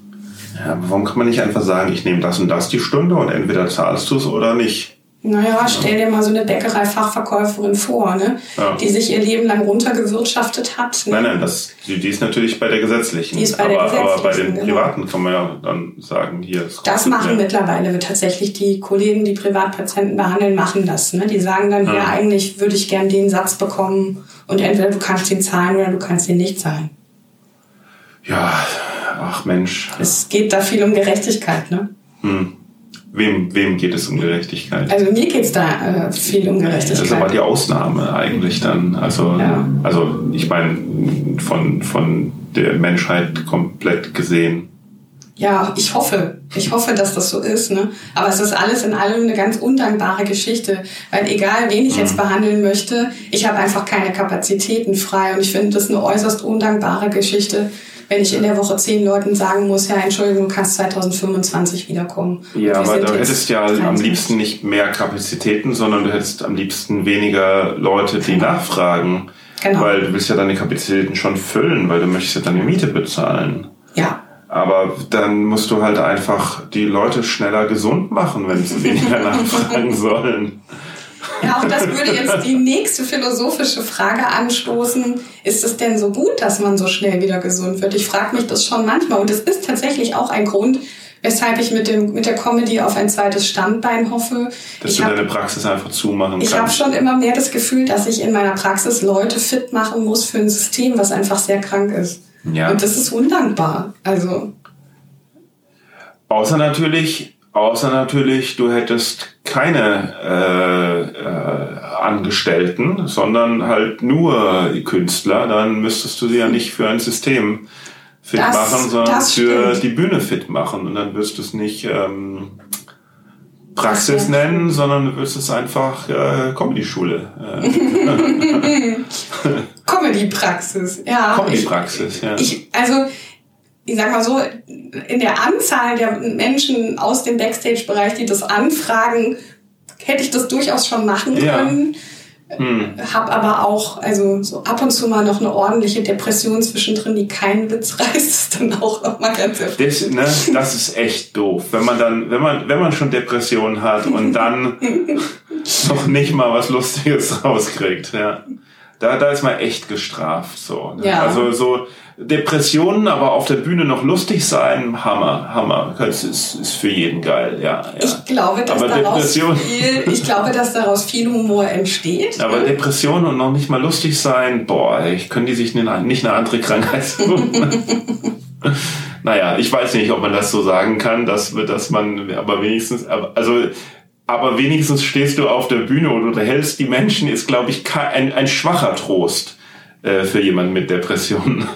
[SPEAKER 1] Ja, aber warum kann man nicht einfach sagen, ich nehme das und das die Stunde und entweder zahlst du es oder nicht?
[SPEAKER 2] Naja, stell dir mal so eine Bäckerei-Fachverkäuferin vor, ne? Ja. die sich ihr Leben lang runtergewirtschaftet hat.
[SPEAKER 1] Ne? Nein, nein, das, die, die ist natürlich bei der gesetzlichen.
[SPEAKER 2] Die ist bei
[SPEAKER 1] aber,
[SPEAKER 2] der gesetzlichen,
[SPEAKER 1] aber bei den genau. privaten kann man ja dann sagen, hier.
[SPEAKER 2] Das, das machen mehr. mittlerweile tatsächlich die Kollegen, die Privatpatienten behandeln, machen das. Ne? Die sagen dann, ja, ja eigentlich würde ich gern den Satz bekommen und entweder du kannst ihn zahlen oder du kannst ihn nicht zahlen.
[SPEAKER 1] Ja, ach Mensch.
[SPEAKER 2] Es geht da viel um Gerechtigkeit, ne?
[SPEAKER 1] Hm. Wem, wem geht es um Gerechtigkeit?
[SPEAKER 2] Also mir geht es da äh, viel um Gerechtigkeit.
[SPEAKER 1] Das ist aber die Ausnahme eigentlich dann. Also, ja. also ich meine, von, von der Menschheit komplett gesehen.
[SPEAKER 2] Ja, ich hoffe. Ich hoffe, dass das so ist. Ne? Aber es ist alles in allem eine ganz undankbare Geschichte. Weil egal, wen ich jetzt mhm. behandeln möchte, ich habe einfach keine Kapazitäten frei. Und ich finde das eine äußerst undankbare Geschichte wenn ich in der Woche zehn Leuten sagen muss, ja, Entschuldigung, du kannst 2025 wiederkommen.
[SPEAKER 1] Ja, aber du hättest ja 30. am liebsten nicht mehr Kapazitäten, sondern du hättest am liebsten weniger Leute, die genau. nachfragen. Genau. Weil du willst ja deine Kapazitäten schon füllen, weil du möchtest ja deine Miete bezahlen.
[SPEAKER 2] Ja.
[SPEAKER 1] Aber dann musst du halt einfach die Leute schneller gesund machen, wenn sie *laughs* weniger nachfragen sollen.
[SPEAKER 2] Ja, auch das würde jetzt die nächste philosophische Frage anstoßen. Ist es denn so gut, dass man so schnell wieder gesund wird? Ich frage mich das schon manchmal. Und es ist tatsächlich auch ein Grund, weshalb ich mit, dem, mit der Comedy auf ein zweites Standbein hoffe.
[SPEAKER 1] Dass
[SPEAKER 2] ich
[SPEAKER 1] du hab, deine Praxis einfach zumachen
[SPEAKER 2] kannst. Ich habe schon immer mehr das Gefühl, dass ich in meiner Praxis Leute fit machen muss für ein System, was einfach sehr krank ist. Ja. Und das ist undankbar. Also.
[SPEAKER 1] Außer natürlich, außer natürlich, du hättest keine äh, äh, Angestellten, sondern halt nur Künstler, dann müsstest du sie ja nicht für ein System fit das, machen, sondern für die Bühne fit machen. Und dann wirst du es nicht, ähm, Praxis nennen, sondern du willst es einfach äh, Comedy-Schule. Äh. *laughs* *laughs*
[SPEAKER 2] Comedy-Praxis, ja.
[SPEAKER 1] Comedy-Praxis, ja.
[SPEAKER 2] Ich, also, ich sag mal so, in der Anzahl der Menschen aus dem Backstage-Bereich, die das anfragen, hätte ich das durchaus schon machen können. Ja. Hm. Hab aber auch, also so ab und zu mal noch eine ordentliche Depression zwischendrin, die keinen Witz *laughs* reißt, ist dann auch noch mal ganz
[SPEAKER 1] das, ne, das ist echt doof. Wenn man dann, wenn man, wenn man schon Depressionen hat und dann *laughs* noch nicht mal was Lustiges *laughs* rauskriegt, ja. Da, da ist man echt gestraft, so. Ne? Ja. Also so, Depressionen, aber auf der Bühne noch lustig sein, Hammer, Hammer. Das ist, ist für jeden geil, ja. ja.
[SPEAKER 2] Ich glaube, dass daraus viel, ich glaube, dass daraus viel Humor entsteht.
[SPEAKER 1] Aber ne? Depressionen und noch nicht mal lustig sein, boah, ich können die sich nicht eine andere Krankheit suchen. *laughs* naja, ich weiß nicht, ob man das so sagen kann, dass, dass man, aber wenigstens, also, aber wenigstens stehst du auf der Bühne und unterhältst die Menschen, ist, glaube ich, ein, ein schwacher Trost äh, für jemanden mit Depressionen.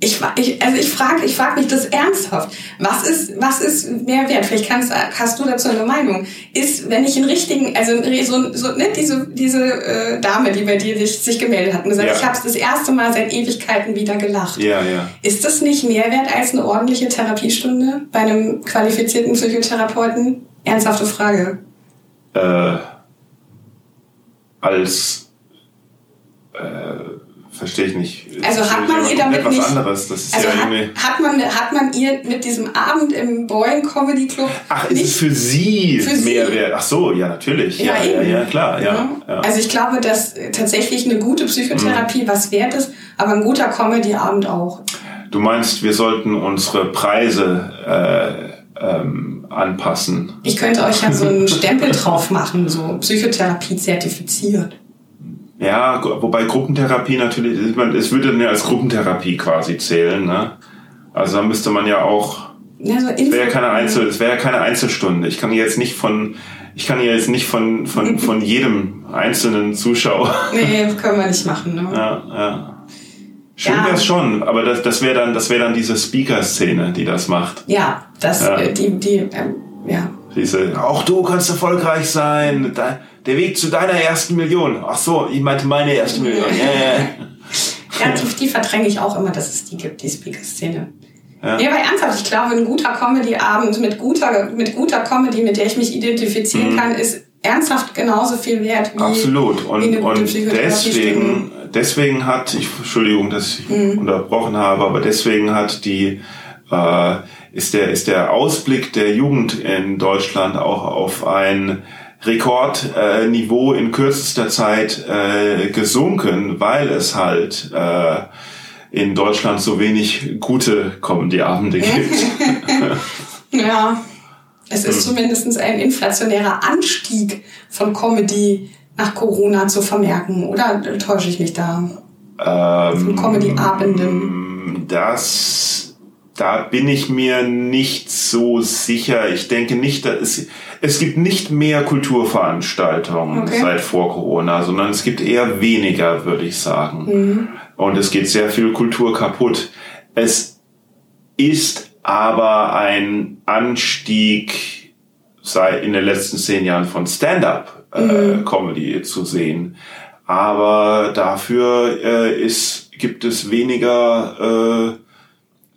[SPEAKER 2] Ich, ich, also ich frage ich frag mich das ernsthaft. Was ist, was ist Mehrwert? Vielleicht kannst, hast du dazu eine Meinung. Ist, wenn ich einen richtigen, also so, so ne, diese, diese äh, Dame, die bei dir sich, sich gemeldet hat und gesagt, ja. ich habe das erste Mal seit Ewigkeiten wieder gelacht.
[SPEAKER 1] Ja, ja.
[SPEAKER 2] Ist das nicht Mehrwert als eine ordentliche Therapiestunde bei einem qualifizierten Psychotherapeuten? Ernsthafte Frage.
[SPEAKER 1] Äh, als äh, Verstehe ich nicht.
[SPEAKER 2] Also hat man ihr damit
[SPEAKER 1] nicht... anderes. Das ist
[SPEAKER 2] also
[SPEAKER 1] ja
[SPEAKER 2] hat, hat, man, hat man ihr mit diesem Abend im Boeing Comedy Club...
[SPEAKER 1] Ach, ist es für sie für Mehrwert? Ach so, ja, natürlich. Ja, ja, ja, ja klar. Ja, ja.
[SPEAKER 2] Also ich glaube, dass tatsächlich eine gute Psychotherapie mhm. was wert ist, aber ein guter Comedy-Abend auch.
[SPEAKER 1] Du meinst, wir sollten unsere Preise... Äh, ähm, anpassen.
[SPEAKER 2] Ich könnte euch ja so einen *laughs* Stempel drauf machen, so Psychotherapie zertifiziert.
[SPEAKER 1] Ja, wobei Gruppentherapie natürlich, es würde dann ja als Gruppentherapie quasi zählen, ne? Also da müsste man ja auch. Ja, so es wäre ja keine Einzel, es wäre ja keine Einzelstunde. Ich kann jetzt nicht von, ich kann jetzt nicht von, von, von *laughs* jedem einzelnen Zuschauer.
[SPEAKER 2] Nee, *laughs* können wir nicht machen, ne?
[SPEAKER 1] Ja, ja. Schön ja. wäre es schon, aber das, das wäre dann, das wäre dann diese Speaker-Szene, die das macht.
[SPEAKER 2] Ja, das, ja. Äh, die, die, ähm, ja.
[SPEAKER 1] Diese, auch du kannst erfolgreich sein. Da, der Weg zu deiner ersten Million. Ach so, ich meinte meine erste Million. Yeah. *laughs*
[SPEAKER 2] ja, die, die verdränge ich auch immer, dass es die gibt, die Speaker-Szene. Ja. Nee, aber ernsthaft, ich glaube, ein guter Comedy-Abend mit guter, mit guter Comedy, mit der ich mich identifizieren mhm. kann, ist ernsthaft genauso viel wert wie
[SPEAKER 1] Absolut. Und, wie eine und deswegen, deswegen hat, ich, Entschuldigung, dass ich mhm. unterbrochen habe, aber deswegen hat die, äh, ist der, ist der Ausblick der Jugend in Deutschland auch auf ein Rekordniveau äh, in kürzester Zeit äh, gesunken, weil es halt äh, in Deutschland so wenig gute Comedy-Abende gibt. *laughs*
[SPEAKER 2] ja, es ist hm. zumindest ein inflationärer Anstieg von Comedy nach Corona zu vermerken, oder täusche ich mich da?
[SPEAKER 1] Ähm,
[SPEAKER 2] von Comedy-Abenden.
[SPEAKER 1] Das da bin ich mir nicht so sicher. Ich denke nicht, dass es, es gibt nicht mehr Kulturveranstaltungen okay. seit vor Corona, sondern es gibt eher weniger, würde ich sagen. Mhm. Und es geht sehr viel Kultur kaputt. Es ist aber ein Anstieg seit in den letzten zehn Jahren von Stand-up-Comedy äh, mhm. zu sehen. Aber dafür äh, ist, gibt es weniger äh,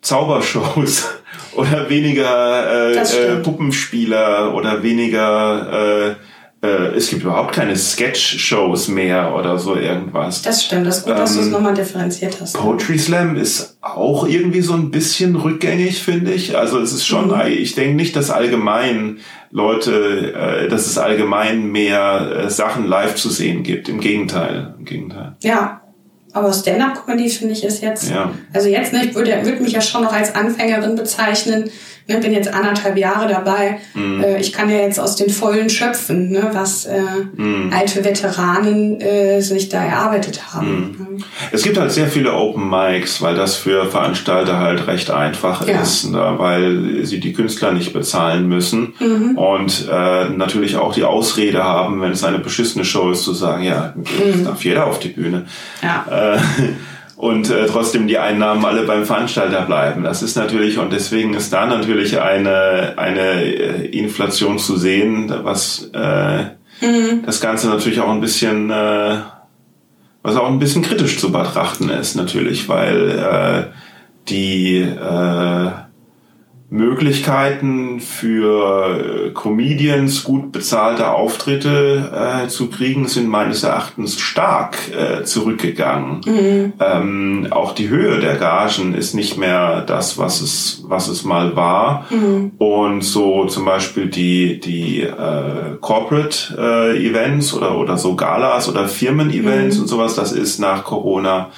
[SPEAKER 1] Zaubershows *laughs* oder weniger äh, äh, Puppenspieler oder weniger äh, es gibt überhaupt keine Sketch-Shows mehr oder so irgendwas.
[SPEAKER 2] Das stimmt, das ist gut, ähm, dass du es ähm, nochmal differenziert hast.
[SPEAKER 1] Poetry Slam ist auch irgendwie so ein bisschen rückgängig, finde ich. Also es ist schon, mhm. ich denke nicht, dass allgemein Leute, äh, dass es allgemein mehr äh, Sachen live zu sehen gibt. Im Gegenteil, im Gegenteil.
[SPEAKER 2] Ja, aber Stand-up-Comedy finde ich ist jetzt, ja. also jetzt, ich würde, würde mich ja schon noch als Anfängerin bezeichnen. Ne, bin jetzt anderthalb Jahre dabei. Mhm. Äh, ich kann ja jetzt aus den Vollen schöpfen, ne, was äh, mhm. alte Veteranen äh, sich da erarbeitet haben.
[SPEAKER 1] Mhm. Es gibt halt sehr viele Open Mics, weil das für Veranstalter halt recht einfach ja. ist, ne, weil sie die Künstler nicht bezahlen müssen mhm. und äh, natürlich auch die Ausrede haben, wenn es eine beschissene Show ist, zu sagen, ja, mhm. darf jeder auf die Bühne.
[SPEAKER 2] Ja.
[SPEAKER 1] Und äh, trotzdem die Einnahmen alle beim Veranstalter bleiben. Das ist natürlich, und deswegen ist da natürlich eine, eine äh, Inflation zu sehen, was äh, mhm. das Ganze natürlich auch ein bisschen, äh, was auch ein bisschen kritisch zu betrachten ist, natürlich, weil äh, die äh, Möglichkeiten für äh, Comedians gut bezahlte Auftritte äh, zu kriegen, sind meines Erachtens stark äh, zurückgegangen. Mhm. Ähm, auch die Höhe der Gagen ist nicht mehr das, was es, was es mal war. Mhm. Und so zum Beispiel die, die äh, Corporate äh, Events oder, oder so Galas oder Firmen-Events mhm. und sowas, das ist nach Corona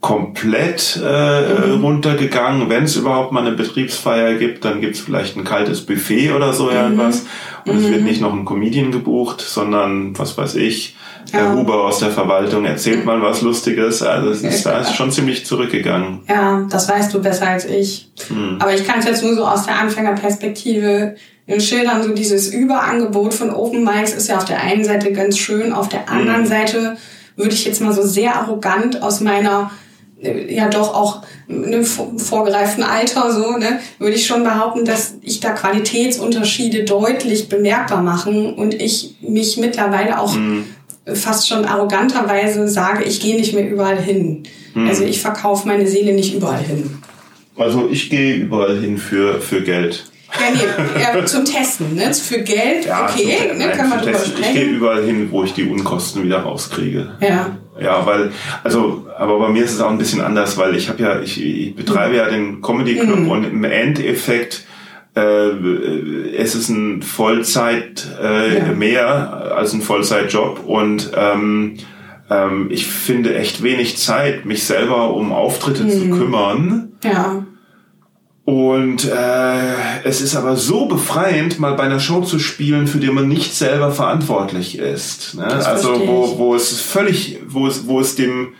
[SPEAKER 1] komplett äh, mhm. runtergegangen. Wenn es überhaupt mal eine Betriebsfeier gibt, dann gibt es vielleicht ein kaltes Buffet oder so mhm. irgendwas. Und mhm. es wird mhm. nicht noch ein Comedian gebucht, sondern was weiß ich, der ja. Huber aus der Verwaltung erzählt mal was Lustiges. Also es ist, da ist schon ziemlich zurückgegangen.
[SPEAKER 2] Ja, das weißt du besser als ich. Mhm. Aber ich kann es jetzt nur so aus der Anfängerperspektive schildern. So dieses Überangebot von Open Mics ist ja auf der einen Seite ganz schön, auf der anderen mhm. Seite würde ich jetzt mal so sehr arrogant aus meiner äh, ja doch auch einem vorgereiften Alter so, ne, würde ich schon behaupten, dass ich da Qualitätsunterschiede deutlich bemerkbar machen und ich mich mittlerweile auch mhm. fast schon arroganterweise sage, ich gehe nicht mehr überall hin. Mhm. Also ich verkaufe meine Seele nicht überall hin.
[SPEAKER 1] Also ich gehe überall hin für, für Geld.
[SPEAKER 2] Ja, nee, ja, zum Testen, ne? Für Geld, ja, okay, ne, kann man drüber sprechen.
[SPEAKER 1] Ich gehe überall hin, wo ich die Unkosten wieder rauskriege.
[SPEAKER 2] Ja.
[SPEAKER 1] Ja, weil, also, aber bei mir ist es auch ein bisschen anders, weil ich habe ja, ich, ich betreibe ja den Comedy Club mhm. und im Endeffekt äh, es ist ein Vollzeit äh, ja. mehr als ein Vollzeitjob und ähm, ähm, ich finde echt wenig Zeit, mich selber um Auftritte mhm. zu kümmern.
[SPEAKER 2] Ja.
[SPEAKER 1] Und äh, es ist aber so befreiend, mal bei einer Show zu spielen, für die man nicht selber verantwortlich ist. Ne? Also wo, wo es völlig, wo es, wo es dem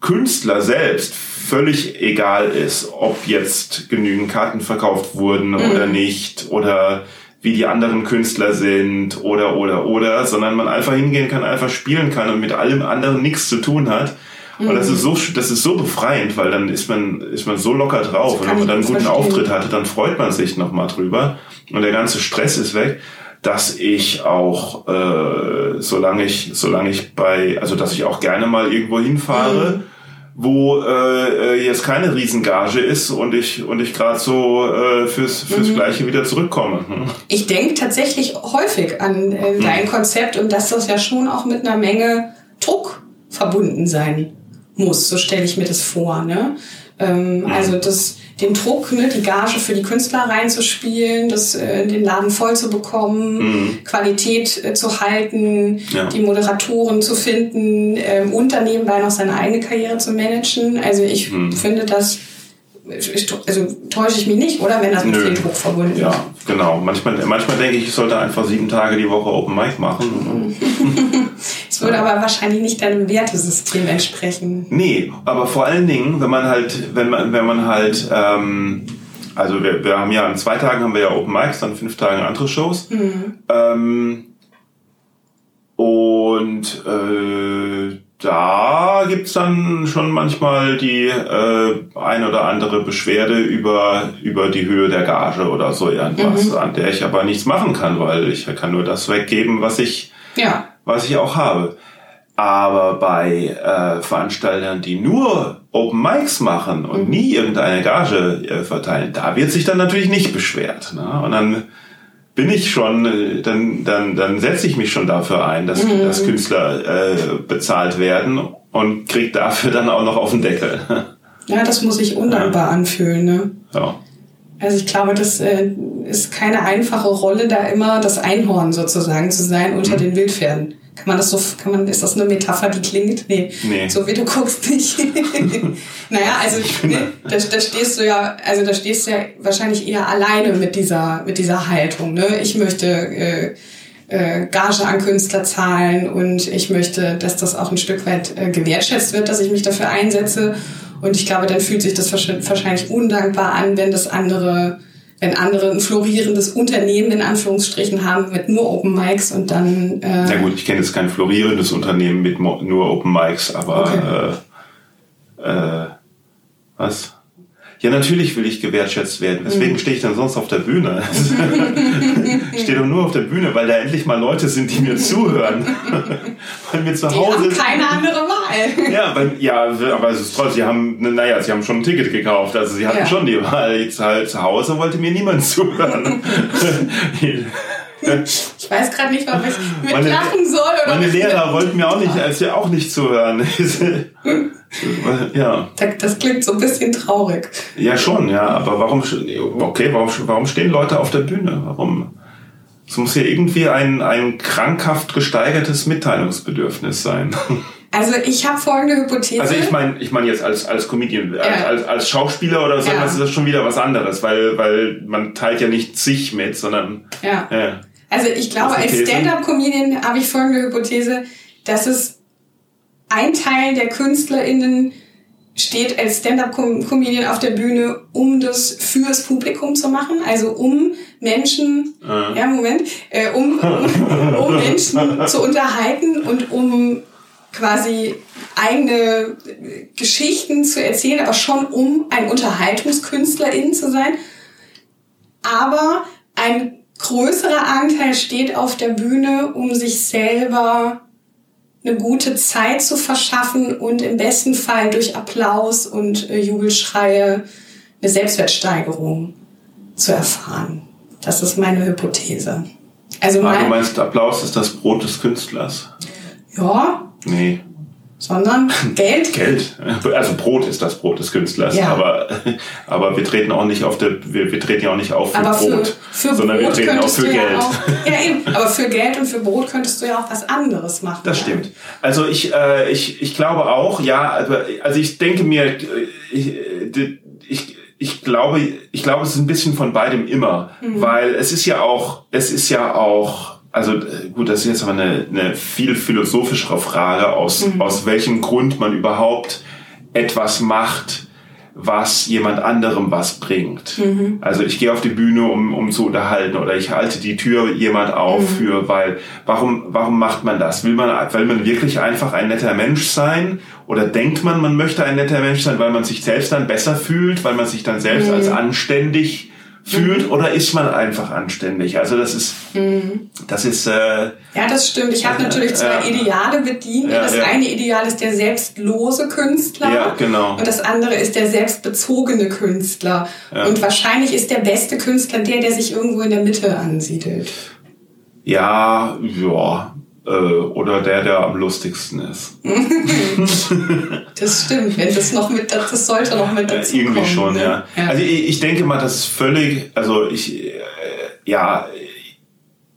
[SPEAKER 1] Künstler selbst völlig egal ist, ob jetzt genügend Karten verkauft wurden mhm. oder nicht oder wie die anderen Künstler sind oder oder oder, sondern man einfach hingehen kann, einfach spielen kann und mit allem anderen nichts zu tun hat und das ist so, das ist so befreiend, weil dann ist man, ist man so locker drauf. Und wenn man dann einen guten verstehen. Auftritt hatte, dann freut man sich nochmal drüber. Und der ganze Stress ist weg, dass ich auch, äh, solange ich, solange ich bei, also dass ich auch gerne mal irgendwo hinfahre, mhm. wo äh, äh jetzt keine Riesengage ist und ich und ich gerade so äh, fürs fürs mhm. Gleiche wieder zurückkomme. Hm.
[SPEAKER 2] Ich denke tatsächlich häufig an äh, dein mhm. Konzept und dass das ja schon auch mit einer Menge Druck verbunden sein muss. So stelle ich mir das vor. Ne? Ähm, mhm. Also das, den Druck, ne, die Gage für die Künstler reinzuspielen, das, äh, den Laden voll zu bekommen, mhm. Qualität äh, zu halten, ja. die Moderatoren zu finden ähm, und nebenbei noch seine eigene Karriere zu managen. Also ich mhm. finde das also täusche ich mich nicht, oder? Wenn das mit Nö. viel Druck verbunden ist.
[SPEAKER 1] Ja, genau. Manchmal, manchmal denke ich, ich sollte einfach sieben Tage die Woche Open Mic machen. *laughs* *laughs*
[SPEAKER 2] Es würde aber wahrscheinlich nicht deinem Wertesystem entsprechen.
[SPEAKER 1] Nee, aber vor allen Dingen, wenn man halt, wenn man, wenn man halt, ähm, also wir, wir haben ja an zwei Tagen haben wir ja Open Mics, dann fünf Tagen andere Shows. Mhm. Ähm, und äh, da gibt's dann schon manchmal die äh, ein oder andere Beschwerde über, über die Höhe der Gage oder so irgendwas, mhm. an der ich aber nichts machen kann, weil ich kann nur das weggeben, was ich,
[SPEAKER 2] ja.
[SPEAKER 1] Was ich auch habe. Aber bei äh, Veranstaltern, die nur Open Mics machen und mhm. nie irgendeine Gage äh, verteilen, da wird sich dann natürlich nicht beschwert. Ne? Und dann bin ich schon, äh, dann, dann, dann setze ich mich schon dafür ein, dass, mhm. dass Künstler äh, bezahlt werden und krieg dafür dann auch noch auf den Deckel.
[SPEAKER 2] Ja, das muss sich undankbar ja. anfühlen, ne?
[SPEAKER 1] Ja.
[SPEAKER 2] Also ich glaube, das äh, ist keine einfache Rolle, da immer das Einhorn sozusagen zu sein unter mhm. den Wildpferden. Kann man das so, kann man, ist das eine Metapher, die klingt? Nee. nee. So wie du guckst nicht. *laughs* naja, also da, da stehst du ja, also da stehst du ja wahrscheinlich eher alleine mit dieser, mit dieser Haltung. Ne? Ich möchte äh, äh, Gage an Künstler zahlen und ich möchte, dass das auch ein Stück weit äh, gewertschätzt wird, dass ich mich dafür einsetze. Und ich glaube, dann fühlt sich das wahrscheinlich undankbar an, wenn das andere wenn andere ein florierendes Unternehmen in Anführungsstrichen haben mit nur Open Mics und dann.
[SPEAKER 1] Äh Na gut, ich kenne jetzt kein florierendes Unternehmen mit nur Open Mics, aber okay. äh, äh, Was? Ja, natürlich will ich gewertschätzt werden. Weswegen stehe ich dann sonst auf der Bühne? ich *laughs* stehe doch nur auf der Bühne, weil da endlich mal Leute sind, die mir zuhören. *laughs* weil mir zu
[SPEAKER 2] Die
[SPEAKER 1] Hause.
[SPEAKER 2] haben keine andere Wahl.
[SPEAKER 1] Ja, weil, ja, aber es ist toll. Sie haben, naja, sie haben schon ein Ticket gekauft. Also sie hatten
[SPEAKER 2] Ja.
[SPEAKER 1] schon die Wahl. Jetzt halt zu Hause wollte mir niemand zuhören. *laughs*
[SPEAKER 2] Ich weiß gerade nicht, ob ich mit
[SPEAKER 1] Meine-
[SPEAKER 2] lachen soll oder
[SPEAKER 1] Meine Lehrer wollten mir auch nicht, als wir auch nicht zuhören. Ja.
[SPEAKER 2] Das- klingt so ein bisschen traurig.
[SPEAKER 1] Ja, schon, ja. Aber warum, okay, warum, warum stehen Leute auf der Bühne? Warum? Es muss ja irgendwie ein, ein krankhaft gesteigertes Mitteilungsbedürfnis sein. *laughs*
[SPEAKER 2] Also ich habe folgende Hypothese.
[SPEAKER 1] Also ich meine, ich meine jetzt als, als Comedian, als,
[SPEAKER 2] Ja.
[SPEAKER 1] als, als Schauspieler oder so,
[SPEAKER 2] Ja.
[SPEAKER 1] das ist das schon wieder was anderes, weil, weil man teilt ja nicht sich mit, sondern,
[SPEAKER 2] ja.
[SPEAKER 1] ja.
[SPEAKER 2] Also ich glaube, als? Stand-up-Comedian habe ich folgende Hypothese, dass es ein Teil der KünstlerInnen steht als Stand-up-Comedian auf der Bühne, um das fürs Publikum zu machen, also um Menschen,
[SPEAKER 1] Äh.
[SPEAKER 2] ja Moment, äh, um, um, um Menschen zu unterhalten und um quasi eigene Geschichten zu erzählen, aber schon um ein Unterhaltungskünstlerin zu sein. Aber ein größerer Anteil steht auf der Bühne, um sich selber eine gute Zeit zu verschaffen und im besten Fall durch Applaus und äh, Jubelschreie eine Selbstwertsteigerung zu erfahren. Das ist meine Hypothese. Also
[SPEAKER 1] Ah, du
[SPEAKER 2] mein,
[SPEAKER 1] meinst, Applaus ist das Brot des Künstlers?
[SPEAKER 2] ja,
[SPEAKER 1] Nee,
[SPEAKER 2] sondern *laughs* Geld.
[SPEAKER 1] Geld. Also Brot ist das Brot des Künstlers,
[SPEAKER 2] Ja.
[SPEAKER 1] aber, aber wir treten auch nicht auf der, wir, wir treten ja auch nicht auf für
[SPEAKER 2] Aber für,
[SPEAKER 1] Brot,
[SPEAKER 2] für
[SPEAKER 1] sondern wir
[SPEAKER 2] Brot
[SPEAKER 1] treten auch für Geld.
[SPEAKER 2] ja auch. *laughs* Ja, eben. Aber für Geld und für Brot könntest du ja auch was anderes machen.
[SPEAKER 1] Das stimmt. Also ich, äh, ich, ich glaube auch, ja, also, ich denke mir, äh, ich, ich, ich glaube, ich glaube, es ist ein bisschen von beidem immer, weil es ist ja auch, es ist ja auch, also äh, gut, das ist jetzt aber eine, eine viel philosophischere Frage, aus, aus welchem Grund man überhaupt etwas macht, was jemand anderem was bringt. Also ich gehe auf die Bühne, um, um zu unterhalten oder ich halte die Tür jemand auf für, weil warum, warum macht man das? Will man, will man wirklich einfach ein netter Mensch sein? Oder denkt man, man möchte ein netter Mensch sein, weil man sich selbst dann besser fühlt, weil man sich dann selbst als anständig fühlt? Oder ist man einfach anständig? Also das ist, das ist, äh,
[SPEAKER 2] Ja, das stimmt. Ich habe natürlich zwei
[SPEAKER 1] Ja.
[SPEAKER 2] Ideale bedient.
[SPEAKER 1] Ja,
[SPEAKER 2] das
[SPEAKER 1] ja.
[SPEAKER 2] eine Ideal ist der selbstlose Künstler.
[SPEAKER 1] Ja, genau.
[SPEAKER 2] Und das andere ist der selbstbezogene Künstler.
[SPEAKER 1] Ja.
[SPEAKER 2] Und wahrscheinlich ist der beste Künstler der, der sich irgendwo in der Mitte ansiedelt.
[SPEAKER 1] ja, ja, äh, oder der, der am lustigsten ist. *laughs*
[SPEAKER 2] Das stimmt. Wenn das noch mit, das sollte noch mit
[SPEAKER 1] Äh,
[SPEAKER 2] dazu
[SPEAKER 1] irgendwie
[SPEAKER 2] kommen,
[SPEAKER 1] schon,
[SPEAKER 2] ne?
[SPEAKER 1] ja. Also ich, ich denke mal, das ist völlig, also ich, äh, ja,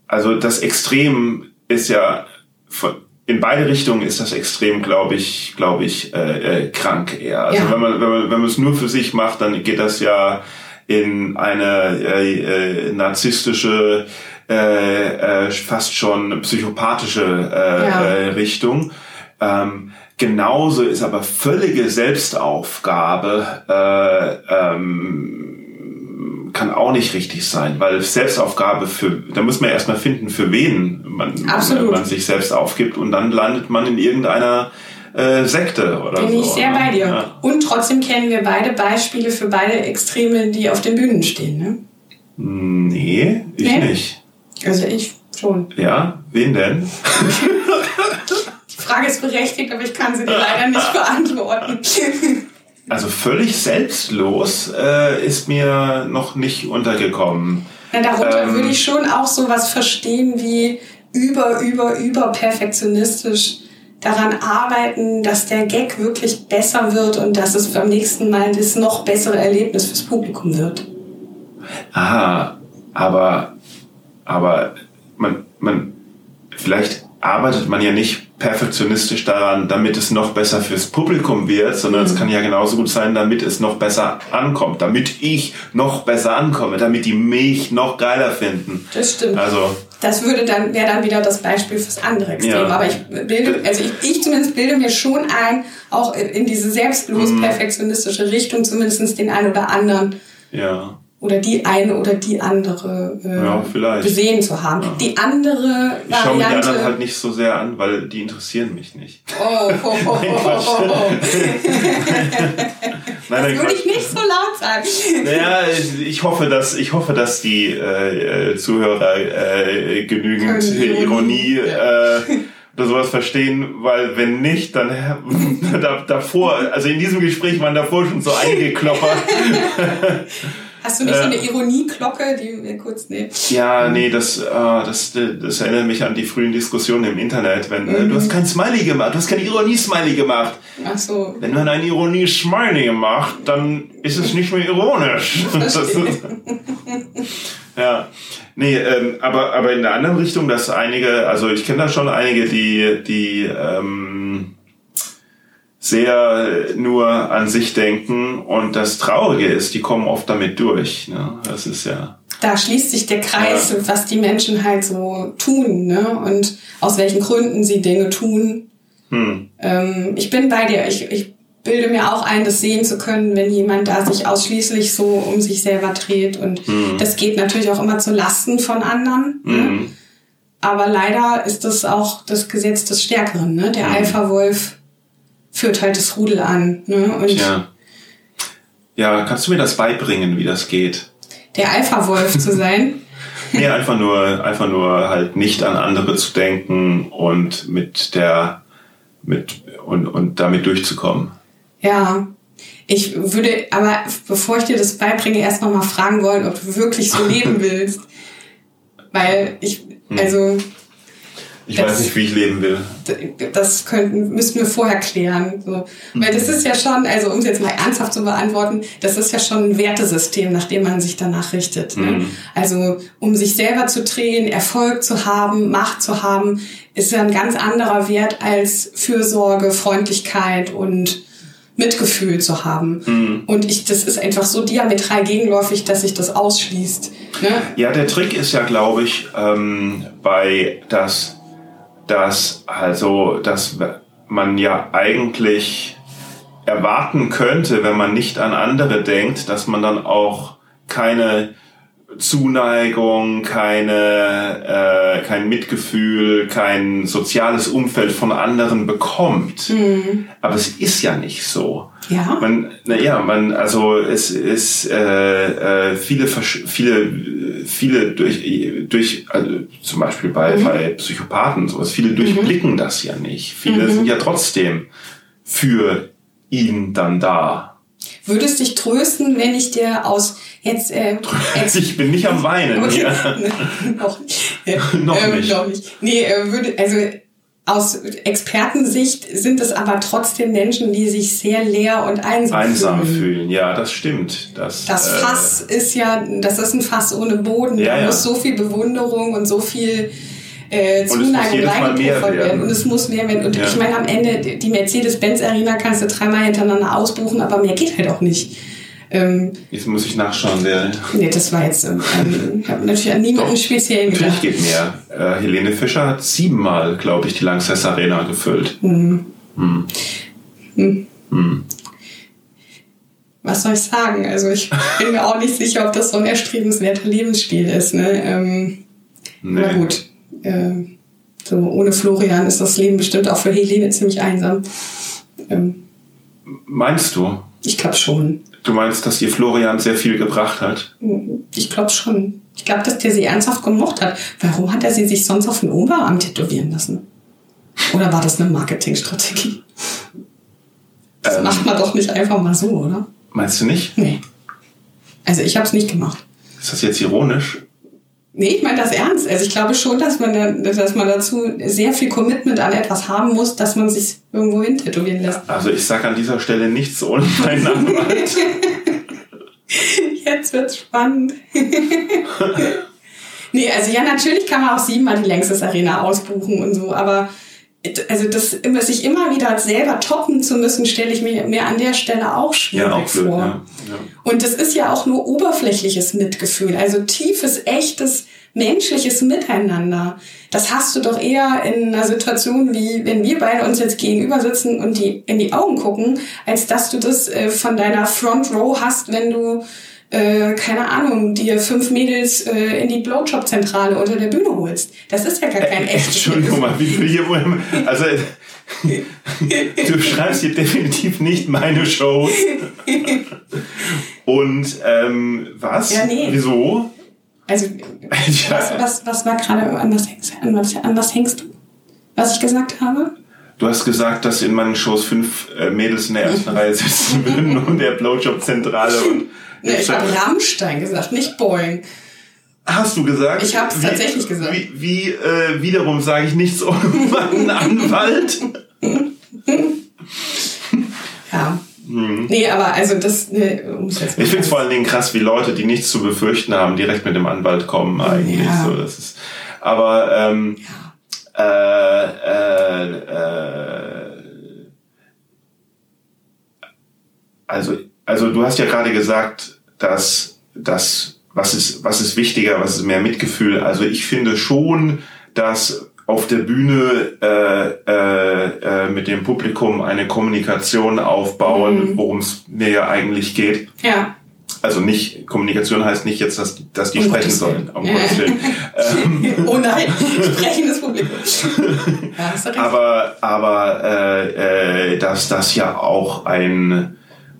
[SPEAKER 1] also das Extrem ist ja von, in beide Richtungen ist das Extrem, glaube ich, glaube ich, äh, äh, krank eher. Also
[SPEAKER 2] Ja.
[SPEAKER 1] wenn man wenn man wenn man es nur für sich macht, dann geht das ja in eine äh, äh, narzisstische, äh, äh, fast schon psychopathische äh,
[SPEAKER 2] Ja.
[SPEAKER 1] äh, Richtung. Ähm, genauso ist aber völlige Selbstaufgabe äh, ähm, kann auch nicht richtig sein, weil Selbstaufgabe für, da muss man erstmal finden, für wen man,
[SPEAKER 2] Absolut.
[SPEAKER 1] man sich selbst aufgibt und dann landet man in irgendeiner äh, Sekte oder
[SPEAKER 2] Bin
[SPEAKER 1] so.
[SPEAKER 2] ich sehr
[SPEAKER 1] ne?
[SPEAKER 2] bei dir.
[SPEAKER 1] Ja.
[SPEAKER 2] Und trotzdem kennen wir beide Beispiele für beide Extreme, die auf den Bühnen stehen. Ne?
[SPEAKER 1] Nee, ich
[SPEAKER 2] Nee?
[SPEAKER 1] nicht.
[SPEAKER 2] Also ich schon.
[SPEAKER 1] Ja, wen denn?
[SPEAKER 2] Die Frage ist berechtigt, aber ich kann sie dir leider nicht beantworten. *laughs*
[SPEAKER 1] Also völlig selbstlos äh, ist mir noch nicht untergekommen.
[SPEAKER 2] Na, darunter
[SPEAKER 1] Ähm.
[SPEAKER 2] würde ich schon auch sowas verstehen wie über, über, über perfektionistisch daran arbeiten, dass der Gag wirklich besser wird und dass es beim nächsten Mal das noch bessere Erlebnis fürs Publikum wird.
[SPEAKER 1] Aha, aber, aber man, man, vielleicht arbeitet man ja nicht perfektionistisch daran, damit es noch besser fürs Publikum wird, sondern es kann ja genauso gut sein, damit es noch besser ankommt, damit ich noch besser ankomme, damit die mich noch geiler finden.
[SPEAKER 2] Das stimmt.
[SPEAKER 1] Also,
[SPEAKER 2] Das würde dann, wäre dann wieder das Beispiel fürs andere Extrem.
[SPEAKER 1] Ja.
[SPEAKER 2] Aber ich bilde, also ich, ich zumindest bilde mir schon ein, auch in diese selbstlos
[SPEAKER 1] Mhm.
[SPEAKER 2] perfektionistische Richtung zumindest den einen oder anderen
[SPEAKER 1] ja.
[SPEAKER 2] Oder die eine oder die andere äh,
[SPEAKER 1] Ja,
[SPEAKER 2] gesehen zu haben. Die andere
[SPEAKER 1] Ich schaue mir die anderen halt nicht so sehr an, weil die interessieren mich nicht.
[SPEAKER 2] oh, oh, oh, oh, oh, oh.
[SPEAKER 1] Nein, nein,
[SPEAKER 2] Würde ich nicht so laut sagen.
[SPEAKER 1] Naja, ich- ich hoffe, dass ich hoffe, dass die äh, äh, Zuhörer äh, genügend
[SPEAKER 2] Können
[SPEAKER 1] Ironie
[SPEAKER 2] Ironie,
[SPEAKER 1] äh, oder sowas verstehen, weil wenn nicht, dann *laughs* da, davor, also in diesem Gespräch waren davor schon so *laughs* einige Klopper. *laughs*
[SPEAKER 2] Hast du nicht so
[SPEAKER 1] Äh.
[SPEAKER 2] eine Ironieglocke, die wir kurz nehmen?
[SPEAKER 1] Ja, nee, das, äh, das, das erinnert mich an die frühen Diskussionen im Internet, wenn äh, du hast kein Smiley gemacht, du hast kein Ironie-Smiley gemacht.
[SPEAKER 2] Ach so.
[SPEAKER 1] Wenn man ein Ironie-Smiley macht, dann ist es nicht mehr ironisch. *laughs* *laughs* Ja. Nee, ähm, aber, aber in der anderen Richtung, dass einige, also ich kenne da schon einige, die, die ähm, sehr nur an sich denken und das Traurige ist, die kommen oft damit durch. Ne? Das ist ja.
[SPEAKER 2] Da schließt sich der Kreis, was die Menschen halt so tun, ne? Und aus welchen Gründen sie Dinge tun.
[SPEAKER 1] Hm.
[SPEAKER 2] Ähm, ich bin bei dir. Ich, ich bilde mir auch ein, das sehen zu können, wenn jemand da sich ausschließlich so um sich selber dreht. Und das geht natürlich auch immer zu Lasten von anderen. Ne?
[SPEAKER 1] Mhm.
[SPEAKER 2] Aber leider ist das auch das Gesetz des Stärkeren. Ne? Der Alpha-Wolf führt halt das Rudel an. Ne? Und
[SPEAKER 1] Ja. Ja, kannst du mir das beibringen, wie das geht?
[SPEAKER 2] der Alpha-Wolf zu sein, *laughs*
[SPEAKER 1] Nee, einfach nur, einfach nur halt nicht an andere zu denken und mit der, mit, und, und damit durchzukommen.
[SPEAKER 2] ja. Ich würde aber, bevor ich dir das beibringe, erst noch mal fragen wollen, ob du wirklich so leben *laughs* willst. Weil ich, also,
[SPEAKER 1] Ich
[SPEAKER 2] Das-
[SPEAKER 1] weiß nicht, wie ich leben will.
[SPEAKER 2] das könnten, müssten wir vorher klären. So. Weil das ist ja schon, also um es jetzt mal ernsthaft zu beantworten, das ist ja schon ein Wertesystem, nach dem man sich danach richtet. Ne? Also um sich selber zu drehen, Erfolg zu haben, Macht zu haben, ist ja ein ganz anderer Wert als Fürsorge, Freundlichkeit und Mitgefühl zu haben. Und ich, das ist einfach so diametral gegenläufig, dass sich das ausschließt. Ne?
[SPEAKER 1] Ja, der Trick ist ja, glaube ich, ähm, bei das, dass also, dass man ja eigentlich erwarten könnte, wenn man nicht an andere denkt, dass man dann auch keine Zuneigung, keine, äh, kein Mitgefühl, kein soziales Umfeld von anderen bekommt. Aber es ist ja nicht so.
[SPEAKER 2] Ja.
[SPEAKER 1] Man, naja, man, also es ist äh, äh, viele, viele, viele durch, durch also zum Beispiel bei, bei Psychopathen sowas, viele durchblicken das ja nicht. Viele sind ja trotzdem für ihn dann da.
[SPEAKER 2] Würdest dich trösten, wenn ich dir aus jetzt äh, *laughs*
[SPEAKER 1] Ich bin nicht am Weinen.
[SPEAKER 2] Okay.
[SPEAKER 1] Ja. *laughs*
[SPEAKER 2] noch nicht. *laughs*
[SPEAKER 1] Noch
[SPEAKER 2] ähm,
[SPEAKER 1] nicht.
[SPEAKER 2] Noch nicht. Nee, äh, würde, also aus Expertensicht sind es aber trotzdem Menschen, die sich sehr leer und einsam,
[SPEAKER 1] Einsam
[SPEAKER 2] fühlen.
[SPEAKER 1] fühlen, ja, das stimmt. Das,
[SPEAKER 2] Das
[SPEAKER 1] äh,
[SPEAKER 2] Fass ist ja, das ist ein Fass ohne Boden.
[SPEAKER 1] Ja,
[SPEAKER 2] da
[SPEAKER 1] ja.
[SPEAKER 2] muss so viel Bewunderung und so viel äh, Zuneigung reingepuffert werden.
[SPEAKER 1] werden.
[SPEAKER 2] Und es muss mehr werden. Und
[SPEAKER 1] Ja.
[SPEAKER 2] ich meine, am Ende, die Mercedes-Benz-Arena kannst du dreimal hintereinander ausbuchen, aber mehr geht halt auch nicht. Ähm,
[SPEAKER 1] Jetzt muss ich nachschauen, wer.
[SPEAKER 2] nee, das war jetzt, ähm, *laughs* ich habe natürlich an niemanden speziell
[SPEAKER 1] Natürlich
[SPEAKER 2] gedacht.
[SPEAKER 1] geht mehr. Äh, Helene Fischer hat siebenmal, glaube ich, die Lanxess Arena gefüllt.
[SPEAKER 2] Was soll ich sagen? Also ich bin mir auch nicht sicher, ob das so ein erstrebenswerter Lebensstil ist. Ne? Ähm,
[SPEAKER 1] Nee.
[SPEAKER 2] Na gut. Äh, so ohne Florian ist das Leben bestimmt auch für Helene ziemlich einsam. Ähm,
[SPEAKER 1] Meinst du?
[SPEAKER 2] ich glaube schon.
[SPEAKER 1] Du meinst, dass dir Florian sehr viel gebracht hat?
[SPEAKER 2] Ich glaube schon. Ich glaube, dass der sie ernsthaft gemocht hat. Warum hat er sie sich sonst auf den Oberarm tätowieren lassen? Oder war das eine Marketingstrategie? Das
[SPEAKER 1] Ähm.
[SPEAKER 2] macht man doch nicht einfach mal so, oder?
[SPEAKER 1] Meinst du nicht?
[SPEAKER 2] Nee. Also ich habe es nicht gemacht.
[SPEAKER 1] Ist das jetzt ironisch?
[SPEAKER 2] Nee, ich meine das ernst. Also ich glaube schon, dass man, da- dass man dazu sehr viel Commitment an etwas haben muss, dass man sich irgendwo hin tätowieren lässt.
[SPEAKER 1] Also ich sage an dieser Stelle nichts ohne meinen Anwalt. *laughs*
[SPEAKER 2] Jetzt wird's spannend. *laughs* nee, also ja, natürlich kann man auch siebenmal die Längstes Arena ausbuchen und so, aber also das immer, sich immer wieder selber toppen zu müssen, stelle ich mir, mir an der Stelle auch schwierig
[SPEAKER 1] ja, auch blöd.
[SPEAKER 2] vor.
[SPEAKER 1] Ja. Ja.
[SPEAKER 2] Und das ist ja auch nur oberflächliches Mitgefühl, also tiefes, echtes, menschliches Miteinander. Das hast du doch eher in einer Situation, wie wenn wir beide uns jetzt gegenüber sitzen und die in die Augen gucken, als dass du das äh, von deiner Front Row hast, wenn du äh, keine Ahnung, dir fünf Mädels äh, in die Blowjob-Zentrale unter der Bühne holst. Das ist ja gar kein echtes
[SPEAKER 1] Entschuldigung mal, wie du hier also du schreibst hier definitiv nicht meine Shows. Und ähm, was?
[SPEAKER 2] Ja, nee.
[SPEAKER 1] Wieso?
[SPEAKER 2] Also was, was, was war gerade, an was, hängst, an, was, an was hängst du? Was ich gesagt habe?
[SPEAKER 1] Du hast gesagt, dass in meinen Shows fünf äh, Mädels in der ersten *laughs* Reihe sitzen würden und der Blowjob-Zentrale und. *laughs*
[SPEAKER 2] Nee, ich habe Rammstein gesagt, nicht Boing.
[SPEAKER 1] Hast du gesagt?
[SPEAKER 2] Ich habe es tatsächlich gesagt.
[SPEAKER 1] Wie, wie äh, wiederum sage ich nichts *laughs* ohne einen Anwalt. *laughs*
[SPEAKER 2] ja. Hm. Nee, aber also das. Nee,
[SPEAKER 1] ich finde es vor allen Dingen krass, wie Leute, die nichts zu befürchten haben, direkt mit dem Anwalt kommen eigentlich. Ja. So, das ist, aber ähm, ja. äh, äh, äh, also, also du hast ja gerade gesagt, dass, dass was ist, was ist wichtiger, was ist mehr Mitgefühl. Also ich finde schon, dass auf der Bühne äh, äh, äh, mit dem Publikum eine Kommunikation aufbauen, mhm. worum es mir ja eigentlich geht.
[SPEAKER 2] Ja.
[SPEAKER 1] Also nicht, Kommunikation heißt nicht jetzt, dass, dass die um sprechen sollen, um Gottes Willen. *laughs*
[SPEAKER 2] oh nein, *laughs* sprechendes Publikum. *laughs*
[SPEAKER 1] ja, aber aber äh, äh, dass das ja auch ein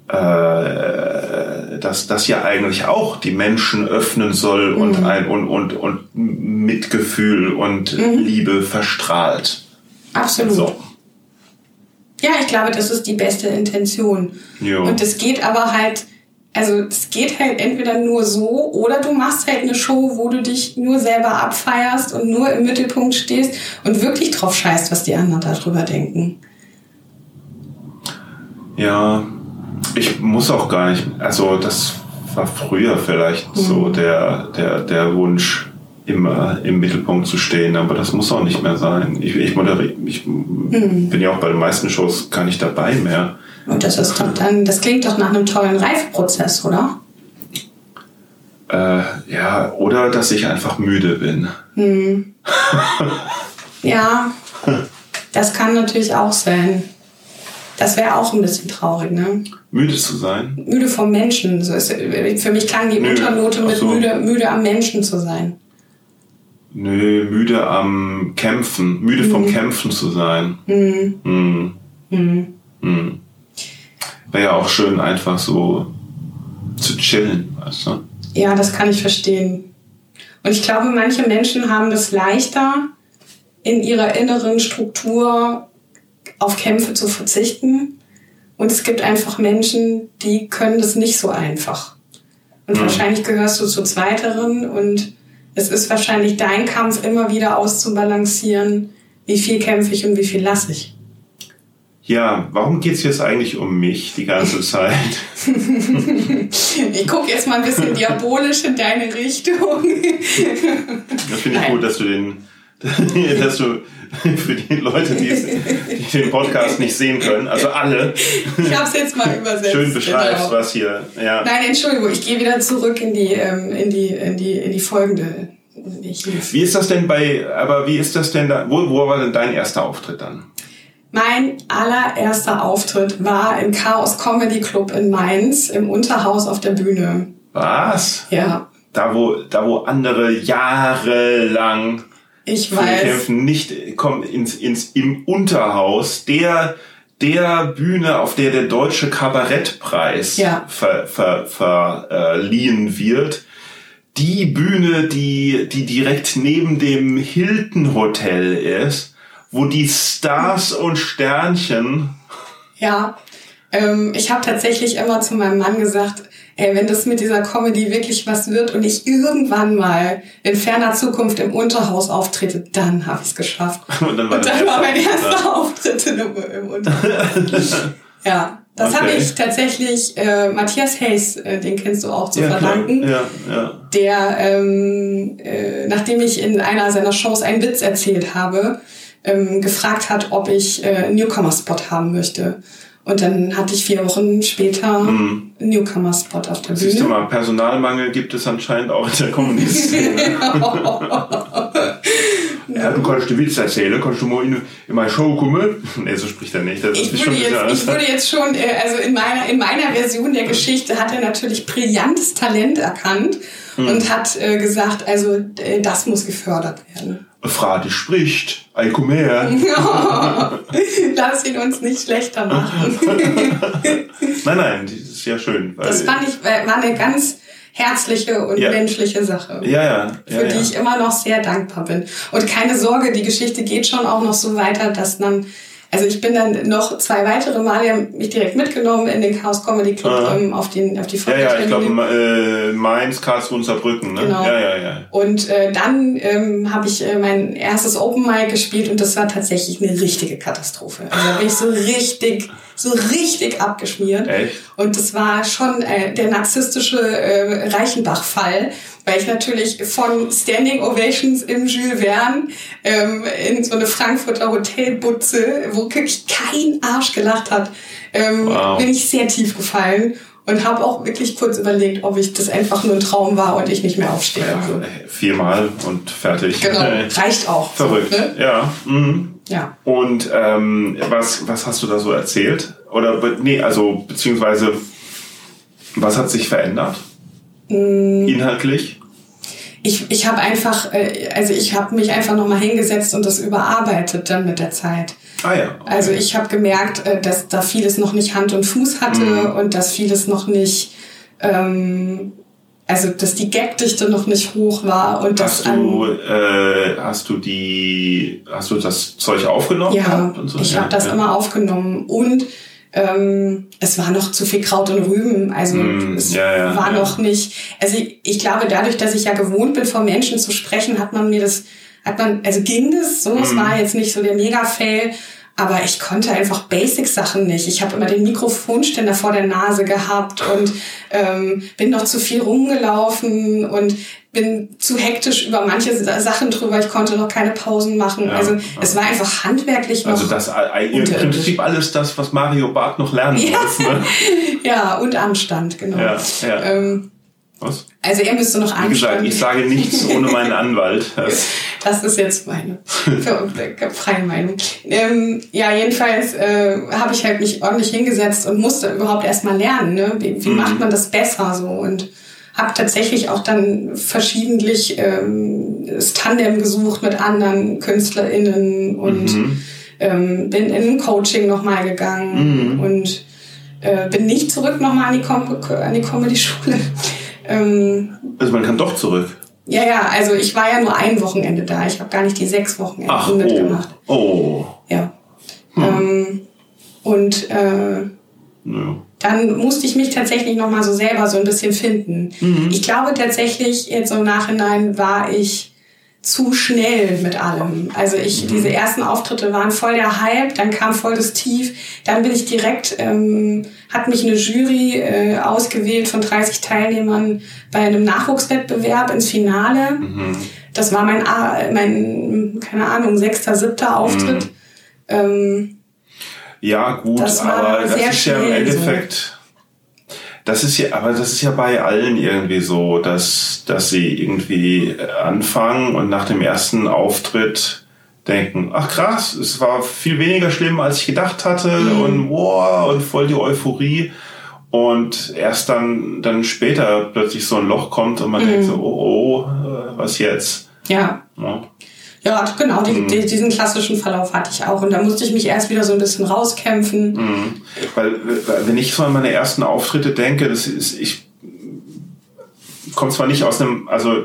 [SPEAKER 1] äh, dass das ja eigentlich auch die Menschen öffnen soll mhm. und ein und, und, und Mitgefühl und mhm. Liebe verstrahlt.
[SPEAKER 2] Absolut. So. Ja, ich glaube, das ist die beste Intention. Jo. Und es geht aber halt, also es geht halt entweder nur so oder du machst halt eine Show, wo du dich nur selber abfeierst und nur im Mittelpunkt stehst und wirklich drauf scheißt, was die anderen darüber denken.
[SPEAKER 1] Ja, ich muss auch gar nicht, also das war früher vielleicht mhm. so der, der, der Wunsch, immer im Mittelpunkt zu stehen, aber das muss auch nicht mehr sein. Ich, ich, moderiere, ich mhm. bin ja auch bei den meisten Shows gar nicht dabei mehr.
[SPEAKER 2] Und das ist doch dann, das klingt doch nach einem tollen Reifeprozess, oder?
[SPEAKER 1] Äh, ja, oder dass ich einfach müde bin.
[SPEAKER 2] Mhm. *laughs* ja, das kann natürlich auch sein. Das wäre auch ein bisschen traurig, ne?
[SPEAKER 1] Müde zu sein?
[SPEAKER 2] Müde vom Menschen. So ist, für mich klang die Nö. Unternote mit so. müde, müde am Menschen zu sein.
[SPEAKER 1] Nö, müde am Kämpfen. Müde mhm. vom Kämpfen zu sein. Mhm. Mhm. Mhm. mhm. Wäre ja auch schön, einfach so zu chillen, weißt du?
[SPEAKER 2] Ja, das kann ich verstehen. Und ich glaube, manche Menschen haben das leichter, in ihrer inneren Struktur auf Kämpfe zu verzichten. Und es gibt einfach Menschen, die können das nicht so einfach. Und mhm. wahrscheinlich gehörst du zu zweiteren und es ist wahrscheinlich dein Kampf, immer wieder auszubalancieren, wie viel kämpfe ich und wie viel lasse ich.
[SPEAKER 1] Ja, warum geht es jetzt eigentlich um mich die ganze *laughs* Zeit?
[SPEAKER 2] ich gucke jetzt mal ein bisschen diabolisch in deine Richtung.
[SPEAKER 1] das finde ich Nein. gut, dass du den *laughs* dass du *laughs* für die Leute, die, die, den Podcast nicht sehen können, also alle,
[SPEAKER 2] ich habe es jetzt mal übersetzt.
[SPEAKER 1] Schön beschreibst, genau. was hier. Ja.
[SPEAKER 2] Nein, Entschuldigung, ich gehe wieder zurück in die, ähm, in die, in die, in die folgende.
[SPEAKER 1] Wie ist das denn bei, aber wie ist das denn da, wo, wo war denn dein erster Auftritt dann?
[SPEAKER 2] Mein allererster Auftritt war im Chaos Comedy Club in Mainz im Unterhaus auf der Bühne.
[SPEAKER 1] Was?
[SPEAKER 2] Ja.
[SPEAKER 1] Da wo, da wo andere jahrelang
[SPEAKER 2] ich weiß.
[SPEAKER 1] kämpfen, nicht kommen ins, ins im Unterhaus der der Bühne, auf der der deutsche Kabarettpreis
[SPEAKER 2] ja.
[SPEAKER 1] ver, ver, verliehen wird. Die Bühne, die, die direkt neben dem Hilton Hotel ist, wo die Stars und Sternchen.
[SPEAKER 2] Ja, ähm, ich habe tatsächlich immer zu meinem Mann gesagt, ey, wenn das mit dieser Comedy wirklich was wird und ich irgendwann mal in ferner Zukunft im Unterhaus auftrete, dann habe ich es geschafft. *laughs* Und dann war, und dann war mein erster Auftritt im Unterhaus. *laughs* ja, das okay. habe ich tatsächlich äh, Matthias Hayes, äh, den kennst du auch, zu ja, verdanken.
[SPEAKER 1] Ja, ja.
[SPEAKER 2] Der, ähm, äh, nachdem ich in einer seiner Shows einen Witz erzählt habe, ähm, gefragt hat, ob ich äh, einen Newcomer-Spot haben möchte. Und dann hatte ich vier Wochen später mhm. Newcomer-Spot auf der Bühne.
[SPEAKER 1] Siehst du mal, Personalmangel gibt es anscheinend auch in der Kommunistszene. *laughs*
[SPEAKER 2] ja,
[SPEAKER 1] du kannst dir Witz erzählen, kannst du mal in, in meine Show kommen? *laughs* nee, so spricht er nicht. Das
[SPEAKER 2] Ich
[SPEAKER 1] ist
[SPEAKER 2] würde,
[SPEAKER 1] schon
[SPEAKER 2] jetzt, ich würde jetzt schon, äh, also in meiner, in meiner Version der Geschichte hat er natürlich brillantes Talent erkannt
[SPEAKER 1] Hm.
[SPEAKER 2] und hat äh, gesagt, also äh, das muss gefördert werden.
[SPEAKER 1] Die spricht, ey, komm her. *laughs*
[SPEAKER 2] Lass ihn uns nicht schlechter machen. *laughs*
[SPEAKER 1] nein, nein, das ist ja schön.
[SPEAKER 2] Das fand ich, äh, war eine ganz herzliche und
[SPEAKER 1] Ja.
[SPEAKER 2] menschliche Sache.
[SPEAKER 1] ja, ja. ja,
[SPEAKER 2] für
[SPEAKER 1] ja.
[SPEAKER 2] die ich immer noch sehr dankbar bin. Und keine Sorge, die Geschichte geht schon auch noch so weiter, dass dann, also ich bin dann noch zwei weitere Male, die haben mich direkt mitgenommen in den Chaos Comedy Club
[SPEAKER 1] Ah.
[SPEAKER 2] ähm, auf, den, auf die
[SPEAKER 1] Ja, ja, ich glaube, äh, Mainz, Karlsruhe und Saarbrücken, ne?
[SPEAKER 2] Genau.
[SPEAKER 1] Ja, ja, ja.
[SPEAKER 2] Und äh, dann ähm, habe ich äh, mein erstes Open Mic gespielt und das war tatsächlich eine richtige Katastrophe. Also da bin ich so richtig, so richtig abgeschmiert.
[SPEAKER 1] Echt?
[SPEAKER 2] Und das war schon äh, der narzisstische äh, Reichenbach-Fall, weil ich natürlich von Standing Ovations im Jules Verne ähm, in so eine Frankfurter Hotelbutze, wo wirklich kein Arsch gelacht hat, ähm,
[SPEAKER 1] Wow.
[SPEAKER 2] bin ich sehr tief gefallen und habe auch wirklich kurz überlegt, ob ich das einfach nur ein Traum war und ich nicht mehr aufstehe.
[SPEAKER 1] ja viermal und fertig.
[SPEAKER 2] Genau, *laughs* reicht auch.
[SPEAKER 1] Verrückt.
[SPEAKER 2] Ne?
[SPEAKER 1] Ja. Mhm.
[SPEAKER 2] Ja.
[SPEAKER 1] Und ähm, was, was hast du da so erzählt? Oder nee, also beziehungsweise was hat sich verändert?
[SPEAKER 2] Mm.
[SPEAKER 1] Inhaltlich?
[SPEAKER 2] Ich, ich habe einfach, äh, also ich habe mich einfach nochmal hingesetzt und das überarbeitet dann mit der Zeit.
[SPEAKER 1] Ah ja. okay.
[SPEAKER 2] Also ich habe gemerkt, äh, dass da vieles noch nicht Hand und Fuß hatte
[SPEAKER 1] Mhm.
[SPEAKER 2] und dass vieles noch nicht, ähm, also dass die Gagdichte noch nicht hoch war und dass
[SPEAKER 1] Hast du, äh, hast du die, hast du das Zeug aufgenommen?
[SPEAKER 2] ja,
[SPEAKER 1] so?
[SPEAKER 2] ich
[SPEAKER 1] Ja,
[SPEAKER 2] habe das
[SPEAKER 1] ja.
[SPEAKER 2] immer aufgenommen und ähm, es war noch zu viel Kraut und Rüben. Also
[SPEAKER 1] Mm,
[SPEAKER 2] es
[SPEAKER 1] ja,
[SPEAKER 2] war noch nicht. Also ich, ich glaube, dadurch, dass ich ja gewohnt bin, vor Menschen zu sprechen, hat man mir das, hat man, also ging das so.
[SPEAKER 1] Mm.
[SPEAKER 2] Es war jetzt nicht so der Mega-Fail. Aber ich konnte einfach Basic-Sachen nicht. Ich habe immer den Mikrofonständer vor der Nase gehabt und ähm, bin noch zu viel rumgelaufen und bin zu hektisch über manche Sa- Sachen drüber. Ich konnte noch keine Pausen machen.
[SPEAKER 1] Ja,
[SPEAKER 2] also
[SPEAKER 1] ja.
[SPEAKER 2] es war einfach handwerklich noch.
[SPEAKER 1] Also das äh, im
[SPEAKER 2] Unterirdisch.
[SPEAKER 1] Prinzip alles das, was Mario Barth noch lernen
[SPEAKER 2] Ja.
[SPEAKER 1] muss. Ne? *laughs*
[SPEAKER 2] ja, und Anstand, genau.
[SPEAKER 1] Ja, ja.
[SPEAKER 2] Ähm,
[SPEAKER 1] Was?
[SPEAKER 2] also er müsste noch
[SPEAKER 1] Wie gesagt, ich sage nichts ohne meinen Anwalt. *laughs* Das,
[SPEAKER 2] ist jetzt meine freie Meinung. Ähm, ja, jedenfalls äh, habe ich halt mich ordentlich hingesetzt und musste überhaupt erstmal lernen, ne? wie, wie macht man das besser so und habe tatsächlich auch dann verschiedentlich ähm, das Tandem gesucht mit anderen KünstlerInnen und ähm, bin in ein Coaching nochmal gegangen und äh, bin nicht zurück nochmal an die, Com an die Comedy-Schule. Ähm,
[SPEAKER 1] also man kann doch zurück.
[SPEAKER 2] ja, ja, also ich war ja nur ein Wochenende da. Ich habe gar nicht die sechs Wochenenden
[SPEAKER 1] Ach, oh.
[SPEAKER 2] mitgemacht.
[SPEAKER 1] Oh.
[SPEAKER 2] Ja. Ähm, und äh,
[SPEAKER 1] Nö.
[SPEAKER 2] dann musste ich mich tatsächlich nochmal so selber so ein bisschen finden. Ich glaube tatsächlich, jetzt im Nachhinein war ich zu schnell mit allem. Also ich, diese ersten Auftritte waren voll der Hype, dann kam voll das Tief, dann bin ich direkt, ähm, hat mich eine Jury äh, ausgewählt von 30 Teilnehmern bei einem Nachwuchswettbewerb ins Finale. Das war mein, mein, keine Ahnung, sechster, siebter Auftritt. Ähm,
[SPEAKER 1] Ja, gut, aber das
[SPEAKER 2] sehr
[SPEAKER 1] ist ja im
[SPEAKER 2] schnell so.
[SPEAKER 1] Das ist ja, aber das ist ja bei allen irgendwie so, dass, dass sie irgendwie anfangen und nach dem ersten Auftritt denken, ach krass, es war viel weniger schlimm, als ich gedacht hatte
[SPEAKER 2] Mhm.
[SPEAKER 1] und wow, und voll die Euphorie. Und erst dann, dann später plötzlich so ein Loch kommt und man
[SPEAKER 2] Mhm.
[SPEAKER 1] denkt so, oh, oh, äh, was jetzt?
[SPEAKER 2] ja,
[SPEAKER 1] Ja.
[SPEAKER 2] Ja, genau,
[SPEAKER 1] Mhm.
[SPEAKER 2] die, diesen klassischen Verlauf hatte ich auch. Und da musste ich mich erst wieder so ein bisschen rauskämpfen.
[SPEAKER 1] Mhm. Weil, äh, wenn ich so an meine ersten Auftritte denke, das ist, ich komme zwar nicht aus einem, also äh,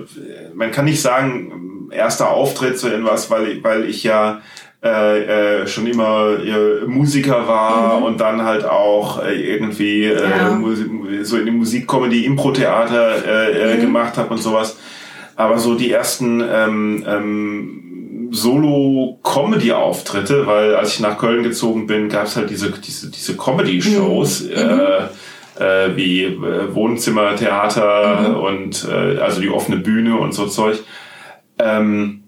[SPEAKER 1] man kann nicht sagen, erster Auftritt so irgendwas, weil, ich- weil ich ja äh, äh, schon immer äh, Musiker war und dann halt auch äh, irgendwie äh,
[SPEAKER 2] Ja.
[SPEAKER 1] So in die Musikcomedy, Impro-Theater äh, äh, gemacht habe und sowas. Aber so die ersten ähm, ähm, Solo-Comedy-Auftritte, weil als ich nach Köln gezogen bin, gab es halt diese, diese, diese Comedy-Shows, äh, äh, wie äh, Wohnzimmertheater und äh, also die offene Bühne und so Zeug. Ähm,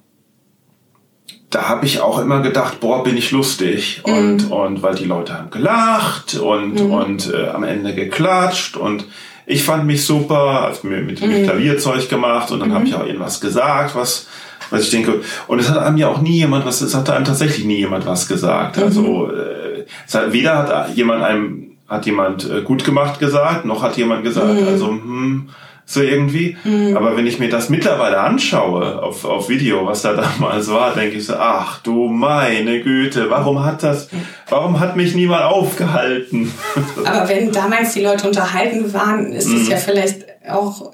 [SPEAKER 1] da habe ich auch immer gedacht, boah, bin ich lustig. Und, und weil die Leute haben gelacht und, und äh, am Ende geklatscht. Und ich fand mich super, also mir mit, mit Klavierzeug gemacht und dann habe ich auch irgendwas gesagt, was Was ich denke, und es hat einem ja auch nie jemand was, es hat einem tatsächlich nie jemand was gesagt. Also,
[SPEAKER 2] Mhm.
[SPEAKER 1] äh, es hat, weder hat jemand einem, hat jemand äh, gut gemacht gesagt, noch hat jemand gesagt,
[SPEAKER 2] Mhm.
[SPEAKER 1] also, hm, so irgendwie. Aber wenn ich mir das mittlerweile anschaue auf, auf Video, was da *laughs* damals war, denke ich so, ach du meine Güte, warum hat das, warum hat mich niemand aufgehalten? *laughs*
[SPEAKER 2] Aber wenn damals die Leute unterhalten waren, ist
[SPEAKER 1] Mhm.
[SPEAKER 2] es ja vielleicht auch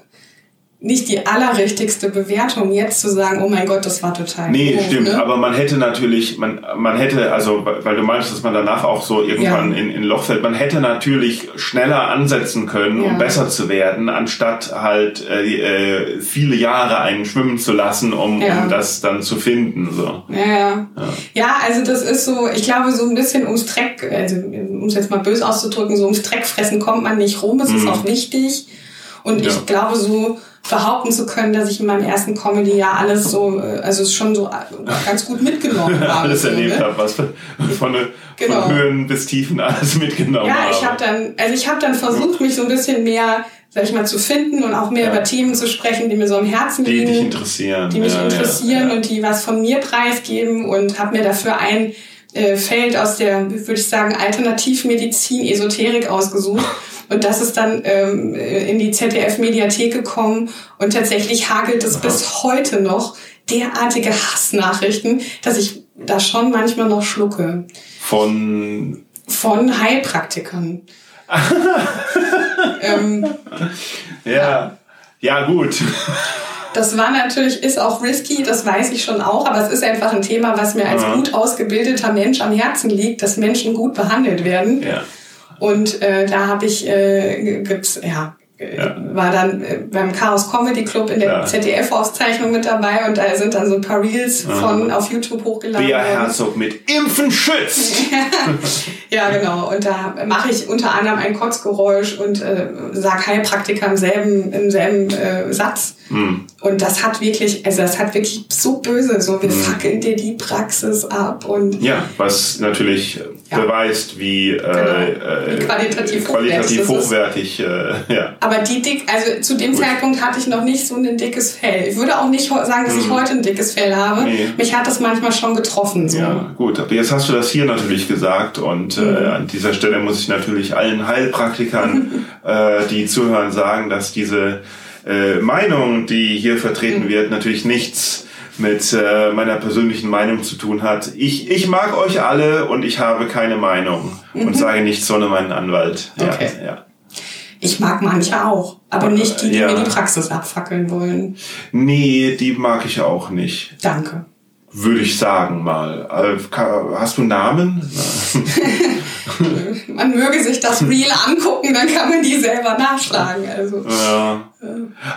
[SPEAKER 2] nicht die allerrichtigste Bewertung, jetzt zu sagen, oh mein Gott, das war total
[SPEAKER 1] Nee,
[SPEAKER 2] doof,
[SPEAKER 1] stimmt,
[SPEAKER 2] ne?
[SPEAKER 1] aber man hätte natürlich, man, man hätte, also, weil du meinst, dass man danach auch so irgendwann
[SPEAKER 2] Ja.
[SPEAKER 1] in, in Loch fällt, man hätte natürlich schneller ansetzen können,
[SPEAKER 2] Ja.
[SPEAKER 1] um besser zu werden, anstatt halt äh, äh, viele Jahre einen schwimmen zu lassen, um,
[SPEAKER 2] Ja.
[SPEAKER 1] um das dann zu finden. So.
[SPEAKER 2] Ja, ja. ja, also das ist so, ich glaube, so ein bisschen ums Dreck, also um es jetzt mal böse auszudrücken, so ums Dreckfressen kommt man nicht rum, es ist auch wichtig. Und
[SPEAKER 1] Mhm.
[SPEAKER 2] Ich glaube, so behaupten zu können, dass ich in meinem ersten Comedy-Jahr alles so, äh, also schon so äh, ganz gut mitgenommen *laughs* habe.
[SPEAKER 1] alles erlebt
[SPEAKER 2] ne?
[SPEAKER 1] habe, was von, von,
[SPEAKER 2] Genau.
[SPEAKER 1] von Höhen bis Tiefen alles mitgenommen
[SPEAKER 2] Ja,
[SPEAKER 1] habe.
[SPEAKER 2] ich habe dann, also ich habe dann versucht, mich so ein bisschen mehr, sag ich mal, zu finden und auch mehr
[SPEAKER 1] Ja.
[SPEAKER 2] über Themen zu sprechen, die mir so am Herzen
[SPEAKER 1] die
[SPEAKER 2] liegen.
[SPEAKER 1] dich interessieren.
[SPEAKER 2] die mich
[SPEAKER 1] ja,
[SPEAKER 2] interessieren
[SPEAKER 1] ja, ja.
[SPEAKER 2] und die was von mir preisgeben und habe mir dafür ein äh, Feld aus der, würde ich sagen, Alternativmedizin, Esoterik ausgesucht. Und das ist dann ähm, in die ZDF-Mediathek gekommen und tatsächlich hagelt es bis heute noch derartige Hassnachrichten, dass ich da schon manchmal noch schlucke.
[SPEAKER 1] Von
[SPEAKER 2] Von Heilpraktikern. *laughs* ähm,
[SPEAKER 1] ja. Ja, gut.
[SPEAKER 2] Das war natürlich, ist auch risky, das weiß ich schon auch, aber es ist einfach ein Thema, was mir als
[SPEAKER 1] Ja.
[SPEAKER 2] gut ausgebildeter Mensch am Herzen liegt, dass Menschen gut behandelt werden.
[SPEAKER 1] Ja.
[SPEAKER 2] Und äh, da habe ich, äh, gibt's, ja,
[SPEAKER 1] Ja.
[SPEAKER 2] war dann äh, beim Chaos Comedy Club in der
[SPEAKER 1] Ja.
[SPEAKER 2] ZDF-Auszeichnung mit dabei und da sind dann so ein paar Reels von auf YouTube hochgeladen
[SPEAKER 1] Bea. Herzog mit Impfen schützt. *laughs*
[SPEAKER 2] Ja, genau. Und da mache ich unter anderem ein Kotzgeräusch und äh, sag Heilpraktiker im selben, im selben äh, Satz.
[SPEAKER 1] Hm.
[SPEAKER 2] Und das hat wirklich, also das hat wirklich so böse, so wir fackeln dir die Praxis ab und
[SPEAKER 1] Ja, was natürlich äh, beweist, wie, äh,
[SPEAKER 2] Genau.
[SPEAKER 1] äh,
[SPEAKER 2] Wie qualitativ
[SPEAKER 1] qualitativ
[SPEAKER 2] hochwertig
[SPEAKER 1] hochwertig, *laughs* ja.
[SPEAKER 2] aber die dick, also zu dem Zeitpunkt hatte ich noch nicht so ein dickes Fell. Ich würde auch nicht sagen, dass ich heute ein dickes Fell habe.
[SPEAKER 1] Mhm. Nee.
[SPEAKER 2] Mich hat das manchmal schon getroffen. So.
[SPEAKER 1] Ja, gut, aber jetzt hast du das hier natürlich gesagt und
[SPEAKER 2] Mhm.
[SPEAKER 1] äh, an dieser Stelle muss ich natürlich allen Heilpraktikern, *laughs* äh, die zuhören, sagen, dass diese äh, Meinung, die hier
[SPEAKER 2] Mhm.
[SPEAKER 1] vertreten wird, natürlich nichts mit äh, meiner persönlichen Meinung zu tun hat. Ich, ich mag euch alle und ich habe keine Meinung und sage nichts ohne meinen Anwalt. Ja,
[SPEAKER 2] Mhm. Okay.
[SPEAKER 1] ja.
[SPEAKER 2] Ich mag manche auch, aber nicht die, die
[SPEAKER 1] Ja.
[SPEAKER 2] mir die Praxis abfackeln wollen.
[SPEAKER 1] Nee, die mag ich auch nicht.
[SPEAKER 2] Danke.
[SPEAKER 1] Würde ich sagen mal. Äh, Hast du Namen? *laughs* *laughs*
[SPEAKER 2] Man möge sich das Reel angucken, dann kann man die selber nachschlagen. Also.
[SPEAKER 1] Ja.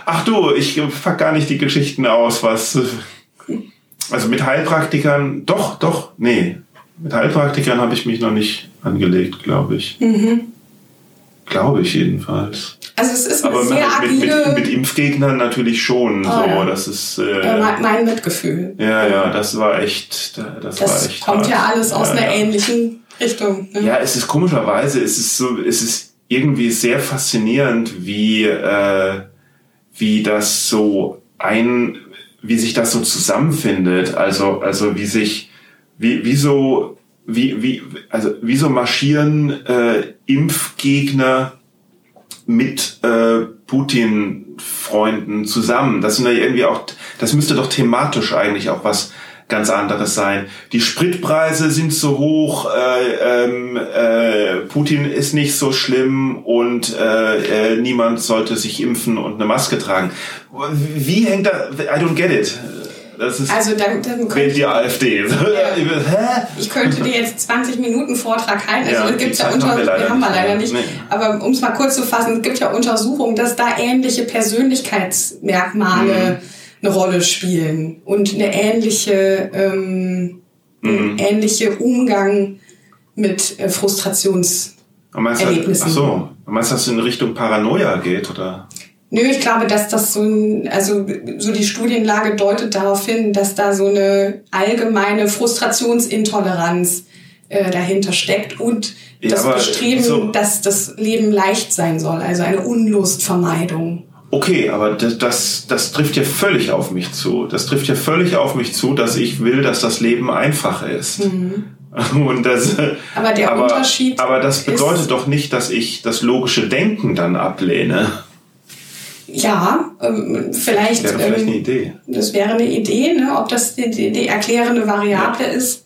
[SPEAKER 1] Ach du, ich pack gar nicht die Geschichten aus, was. Also mit Heilpraktikern, doch, doch, nee. Mit Heilpraktikern habe ich mich noch nicht angelegt, glaube ich. Glaube ich jedenfalls.
[SPEAKER 2] Also es ist eine
[SPEAKER 1] Aber
[SPEAKER 2] sehr
[SPEAKER 1] mit, mit,
[SPEAKER 2] agile,
[SPEAKER 1] mit, mit Impfgegnern natürlich schon. so,
[SPEAKER 2] Ah, ja.
[SPEAKER 1] das ist.
[SPEAKER 2] äh, mein- mein Mitgefühl.
[SPEAKER 1] ja, ja, das war echt. Das, war
[SPEAKER 2] Das
[SPEAKER 1] echt
[SPEAKER 2] kommt
[SPEAKER 1] hart.
[SPEAKER 2] ja alles aus
[SPEAKER 1] Ja,
[SPEAKER 2] einer
[SPEAKER 1] ja.
[SPEAKER 2] ähnlichen Richtung. Ne?
[SPEAKER 1] Ja, es ist komischerweise, es ist so, es ist irgendwie sehr faszinierend, wie, äh, wie das so ein, wie sich das so zusammenfindet. Also, also wie sich, wie, wie so, wie, wie, also wie so marschieren äh, Impfgegner mit äh, Putin-Freunden zusammen. Das sind ja irgendwie auch, das müsste doch thematisch eigentlich auch was ganz anderes sein. Die Spritpreise sind so hoch, äh, ähm, äh, Putin ist nicht so schlimm und äh, äh, niemand sollte sich impfen und eine Maske tragen. Wie hängt da? I don't get it. Das ist
[SPEAKER 2] Also dann, dann
[SPEAKER 1] wählt die AfD. *laughs* Hä?
[SPEAKER 2] ich könnte dir jetzt 20 Minuten Vortrag halten. Also
[SPEAKER 1] Ja,
[SPEAKER 2] es gibt
[SPEAKER 1] die
[SPEAKER 2] ja
[SPEAKER 1] Zeit
[SPEAKER 2] unter,
[SPEAKER 1] haben wir leider
[SPEAKER 2] haben wir
[SPEAKER 1] nicht
[SPEAKER 2] leider nicht.
[SPEAKER 1] Nee.
[SPEAKER 2] Aber um es mal kurz zu fassen, es gibt ja Untersuchungen, dass da ähnliche Persönlichkeitsmerkmale eine Rolle spielen und eine ähnliche, ähm,
[SPEAKER 1] Mhm.
[SPEAKER 2] ähnliche Umgang mit äh, Frustrations
[SPEAKER 1] Und meinst du,
[SPEAKER 2] Erlebnissen.
[SPEAKER 1] ach so, meinst du, dass es in Richtung Paranoia geht, oder?
[SPEAKER 2] Nö, ich glaube, dass das so ein, also so die Studienlage deutet darauf hin, dass da so eine allgemeine Frustrationsintoleranz äh, dahinter steckt und
[SPEAKER 1] Ja,
[SPEAKER 2] das
[SPEAKER 1] aber
[SPEAKER 2] Bestreben,
[SPEAKER 1] so-
[SPEAKER 2] dass das Leben leicht sein soll, also eine Unlustvermeidung.
[SPEAKER 1] Okay, aber das, das, das trifft ja völlig auf mich zu. Das trifft ja völlig auf mich zu, dass ich will, dass das Leben einfach ist. *laughs* Und das,
[SPEAKER 2] Aber der
[SPEAKER 1] aber,
[SPEAKER 2] Unterschied
[SPEAKER 1] aber das bedeutet doch nicht, dass ich das logische Denken dann ablehne.
[SPEAKER 2] Ja, ähm, vielleicht,
[SPEAKER 1] Wäre vielleicht eine
[SPEAKER 2] ähm,
[SPEAKER 1] Idee.
[SPEAKER 2] das wäre eine Idee, ne, ob das die, die, erklärende Variable ist.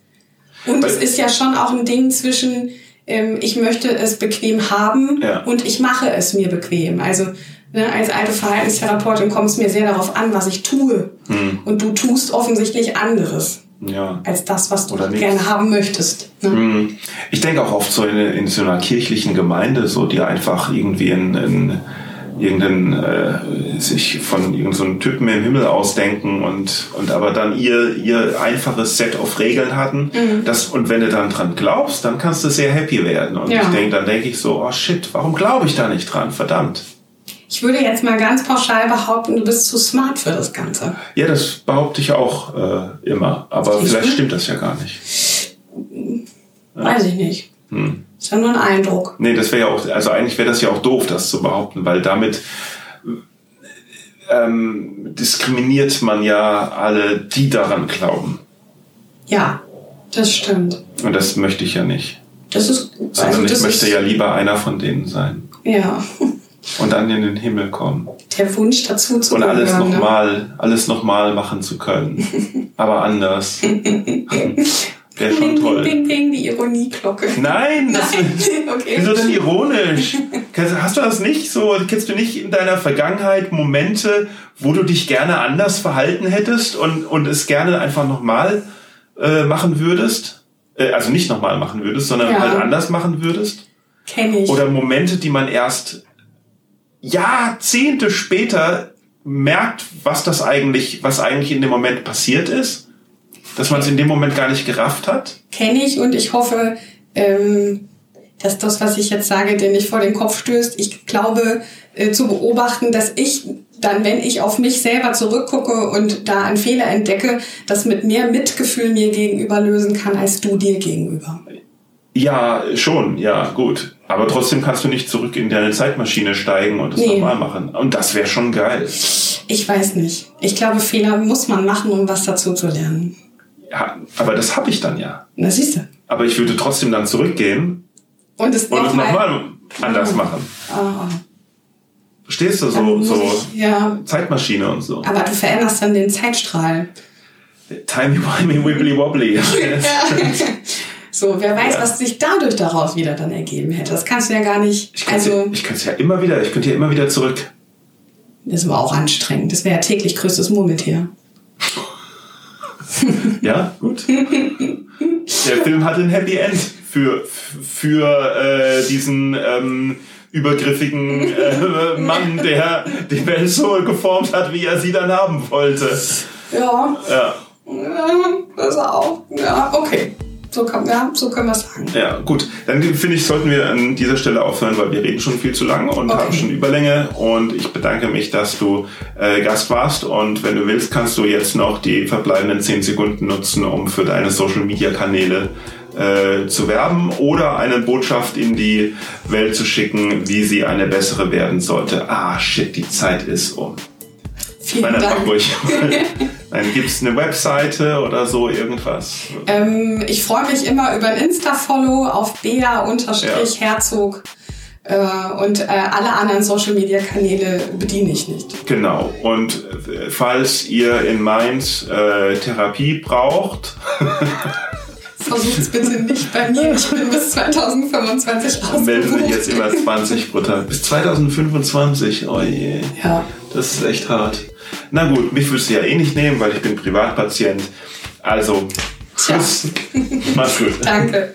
[SPEAKER 2] Und
[SPEAKER 1] Weil-
[SPEAKER 2] es ist ja schon auch ein Ding zwischen, ähm, ich möchte es bequem haben
[SPEAKER 1] Ja.
[SPEAKER 2] und ich mache es mir bequem. Also ne, als alte Verhaltenstherapeutin kommt es mir sehr darauf an, was ich tue.
[SPEAKER 1] Hm.
[SPEAKER 2] Und du tust offensichtlich anderes
[SPEAKER 1] Ja.
[SPEAKER 2] als das, was du gerne haben möchtest. Ne?
[SPEAKER 1] Hm. Ich denke auch oft so in, in so einer kirchlichen Gemeinde, so die einfach irgendwie in, in irgendeinen äh, sich von irgendeinem so einem Typen im Himmel ausdenken und und aber dann ihr ihr einfaches Set of Regeln hatten. Das und wenn du dann dran glaubst, dann kannst du sehr happy werden. Und
[SPEAKER 2] Ja.
[SPEAKER 1] ich denke, dann denke ich so, oh shit, warum glaube ich da nicht dran? Verdammt.
[SPEAKER 2] Ich würde jetzt mal ganz pauschal behaupten, du bist zu smart für das Ganze.
[SPEAKER 1] Ja, das behaupte ich auch äh, immer, aber
[SPEAKER 2] Siehst
[SPEAKER 1] vielleicht stimmt das ja gar nicht.
[SPEAKER 2] Weiß ich nicht.
[SPEAKER 1] Hm.
[SPEAKER 2] Ist ja nur ein Eindruck.
[SPEAKER 1] Nee, das wäre ja auch, also eigentlich wäre das ja auch doof, das zu behaupten, weil damit ähm, diskriminiert man ja alle, die daran glauben.
[SPEAKER 2] Ja, das stimmt.
[SPEAKER 1] Und das möchte ich ja nicht.
[SPEAKER 2] Das ist,
[SPEAKER 1] Sondern
[SPEAKER 2] also
[SPEAKER 1] ich
[SPEAKER 2] das
[SPEAKER 1] möchte ja lieber einer von denen sein.
[SPEAKER 2] ja,
[SPEAKER 1] Und dann in den Himmel kommen.
[SPEAKER 2] der Wunsch dazu zu
[SPEAKER 1] Und alles
[SPEAKER 2] ne?
[SPEAKER 1] nochmal, alles nochmal machen zu können. *laughs* Aber anders. *laughs* Wäre schon
[SPEAKER 2] Ping, ping,
[SPEAKER 1] toll.
[SPEAKER 2] ping, ping, die Ironieglocke.
[SPEAKER 1] Nein, das, *laughs*
[SPEAKER 2] okay.
[SPEAKER 1] Wieso denn ironisch? Hast du das nicht so? Kennst du nicht in deiner Vergangenheit Momente, wo du dich gerne anders verhalten hättest und, und es gerne einfach nochmal äh, machen würdest? Äh, also nicht nochmal machen würdest, sondern
[SPEAKER 2] Ja.
[SPEAKER 1] halt anders machen würdest?
[SPEAKER 2] Kenn ich.
[SPEAKER 1] Oder Momente, die man erst Jahrzehnte später merkt, was das eigentlich, was eigentlich in dem Moment passiert ist? Dass man es in dem Moment gar nicht gerafft hat?
[SPEAKER 2] Kenne ich und ich hoffe, ähm, dass das, was ich jetzt sage, dir nicht vor den Kopf stößt. Ich glaube äh, zu beobachten, dass ich dann, wenn ich auf mich selber zurückgucke und da einen Fehler entdecke, das mit mehr Mitgefühl mir gegenüber lösen kann, als du dir gegenüber.
[SPEAKER 1] Ja, schon, ja, gut. Aber trotzdem kannst du nicht zurück in deine Zeitmaschine steigen und das
[SPEAKER 2] Nee.
[SPEAKER 1] nochmal machen. Und das wäre schon geil.
[SPEAKER 2] Ich weiß nicht. Ich glaube, Fehler muss man machen, um was dazu zu lernen.
[SPEAKER 1] Ja, aber das habe ich dann ja.
[SPEAKER 2] Na, siehst du.
[SPEAKER 1] Aber ich würde trotzdem dann zurückgehen
[SPEAKER 2] Und es nochmal.
[SPEAKER 1] nochmal anders machen.
[SPEAKER 2] Ah,
[SPEAKER 1] Verstehst du? So, so
[SPEAKER 2] ich, ja,
[SPEAKER 1] Zeitmaschine und so.
[SPEAKER 2] aber du veränderst dann den Zeitstrahl.
[SPEAKER 1] Timey-wimey, wibbly-wobbly. *laughs*
[SPEAKER 2] So, wer weiß,
[SPEAKER 1] Ja.
[SPEAKER 2] was sich dadurch daraus wieder dann ergeben hätte. Das kannst du ja gar nicht.
[SPEAKER 1] Ich könnte
[SPEAKER 2] also,
[SPEAKER 1] ich könnte ja immer wieder, ich könnte ja immer wieder zurück.
[SPEAKER 2] das war auch anstrengend. Das wäre ja täglich größtes Murmeltier. *laughs*
[SPEAKER 1] Ja, gut. Der Film hat ein Happy End für, für äh, diesen ähm, übergriffigen äh, Mann, der die Welt so geformt hat, wie er sie dann haben wollte.
[SPEAKER 2] Ja,
[SPEAKER 1] Ja,
[SPEAKER 2] ja, das auch. Ja, okay. So, kann, ja, so können wir es sagen.
[SPEAKER 1] ja gut. Dann finde ich, sollten wir an dieser Stelle aufhören, weil wir reden schon viel zu lang und
[SPEAKER 2] Okay.
[SPEAKER 1] haben schon Überlänge. Und ich bedanke mich, dass du äh, Gast warst. Und wenn du willst, kannst du jetzt noch die verbleibenden 10 Sekunden nutzen, um für deine Social-Media-Kanäle äh, zu werben oder eine Botschaft in die Welt zu schicken, wie sie eine bessere werden sollte. Ah, shit, die Zeit ist um.
[SPEAKER 2] Vielen
[SPEAKER 1] Nein,
[SPEAKER 2] Dank.
[SPEAKER 1] ruhig. *laughs* dann gibt's eine Webseite oder so, irgendwas.
[SPEAKER 2] Ähm, ich freue mich immer über ein Insta-Follow auf bea-herzog. Äh, und äh, alle anderen Social-Media-Kanäle bediene ich nicht.
[SPEAKER 1] Genau. Und äh, falls ihr in Mainz Therapie braucht, *laughs*
[SPEAKER 2] Versucht es bitte nicht bei mir. Ich bin bis 2025 *laughs*
[SPEAKER 1] dann melden
[SPEAKER 2] ausgebucht.
[SPEAKER 1] sich jetzt immer 20 Prozent. Bis 2025. Oh je.
[SPEAKER 2] Ja.
[SPEAKER 1] Das ist echt hart. Na gut, mich würdest du ja eh nicht nehmen, weil ich bin Privatpatient. Also, tschüss. Mach's gut.
[SPEAKER 2] Danke.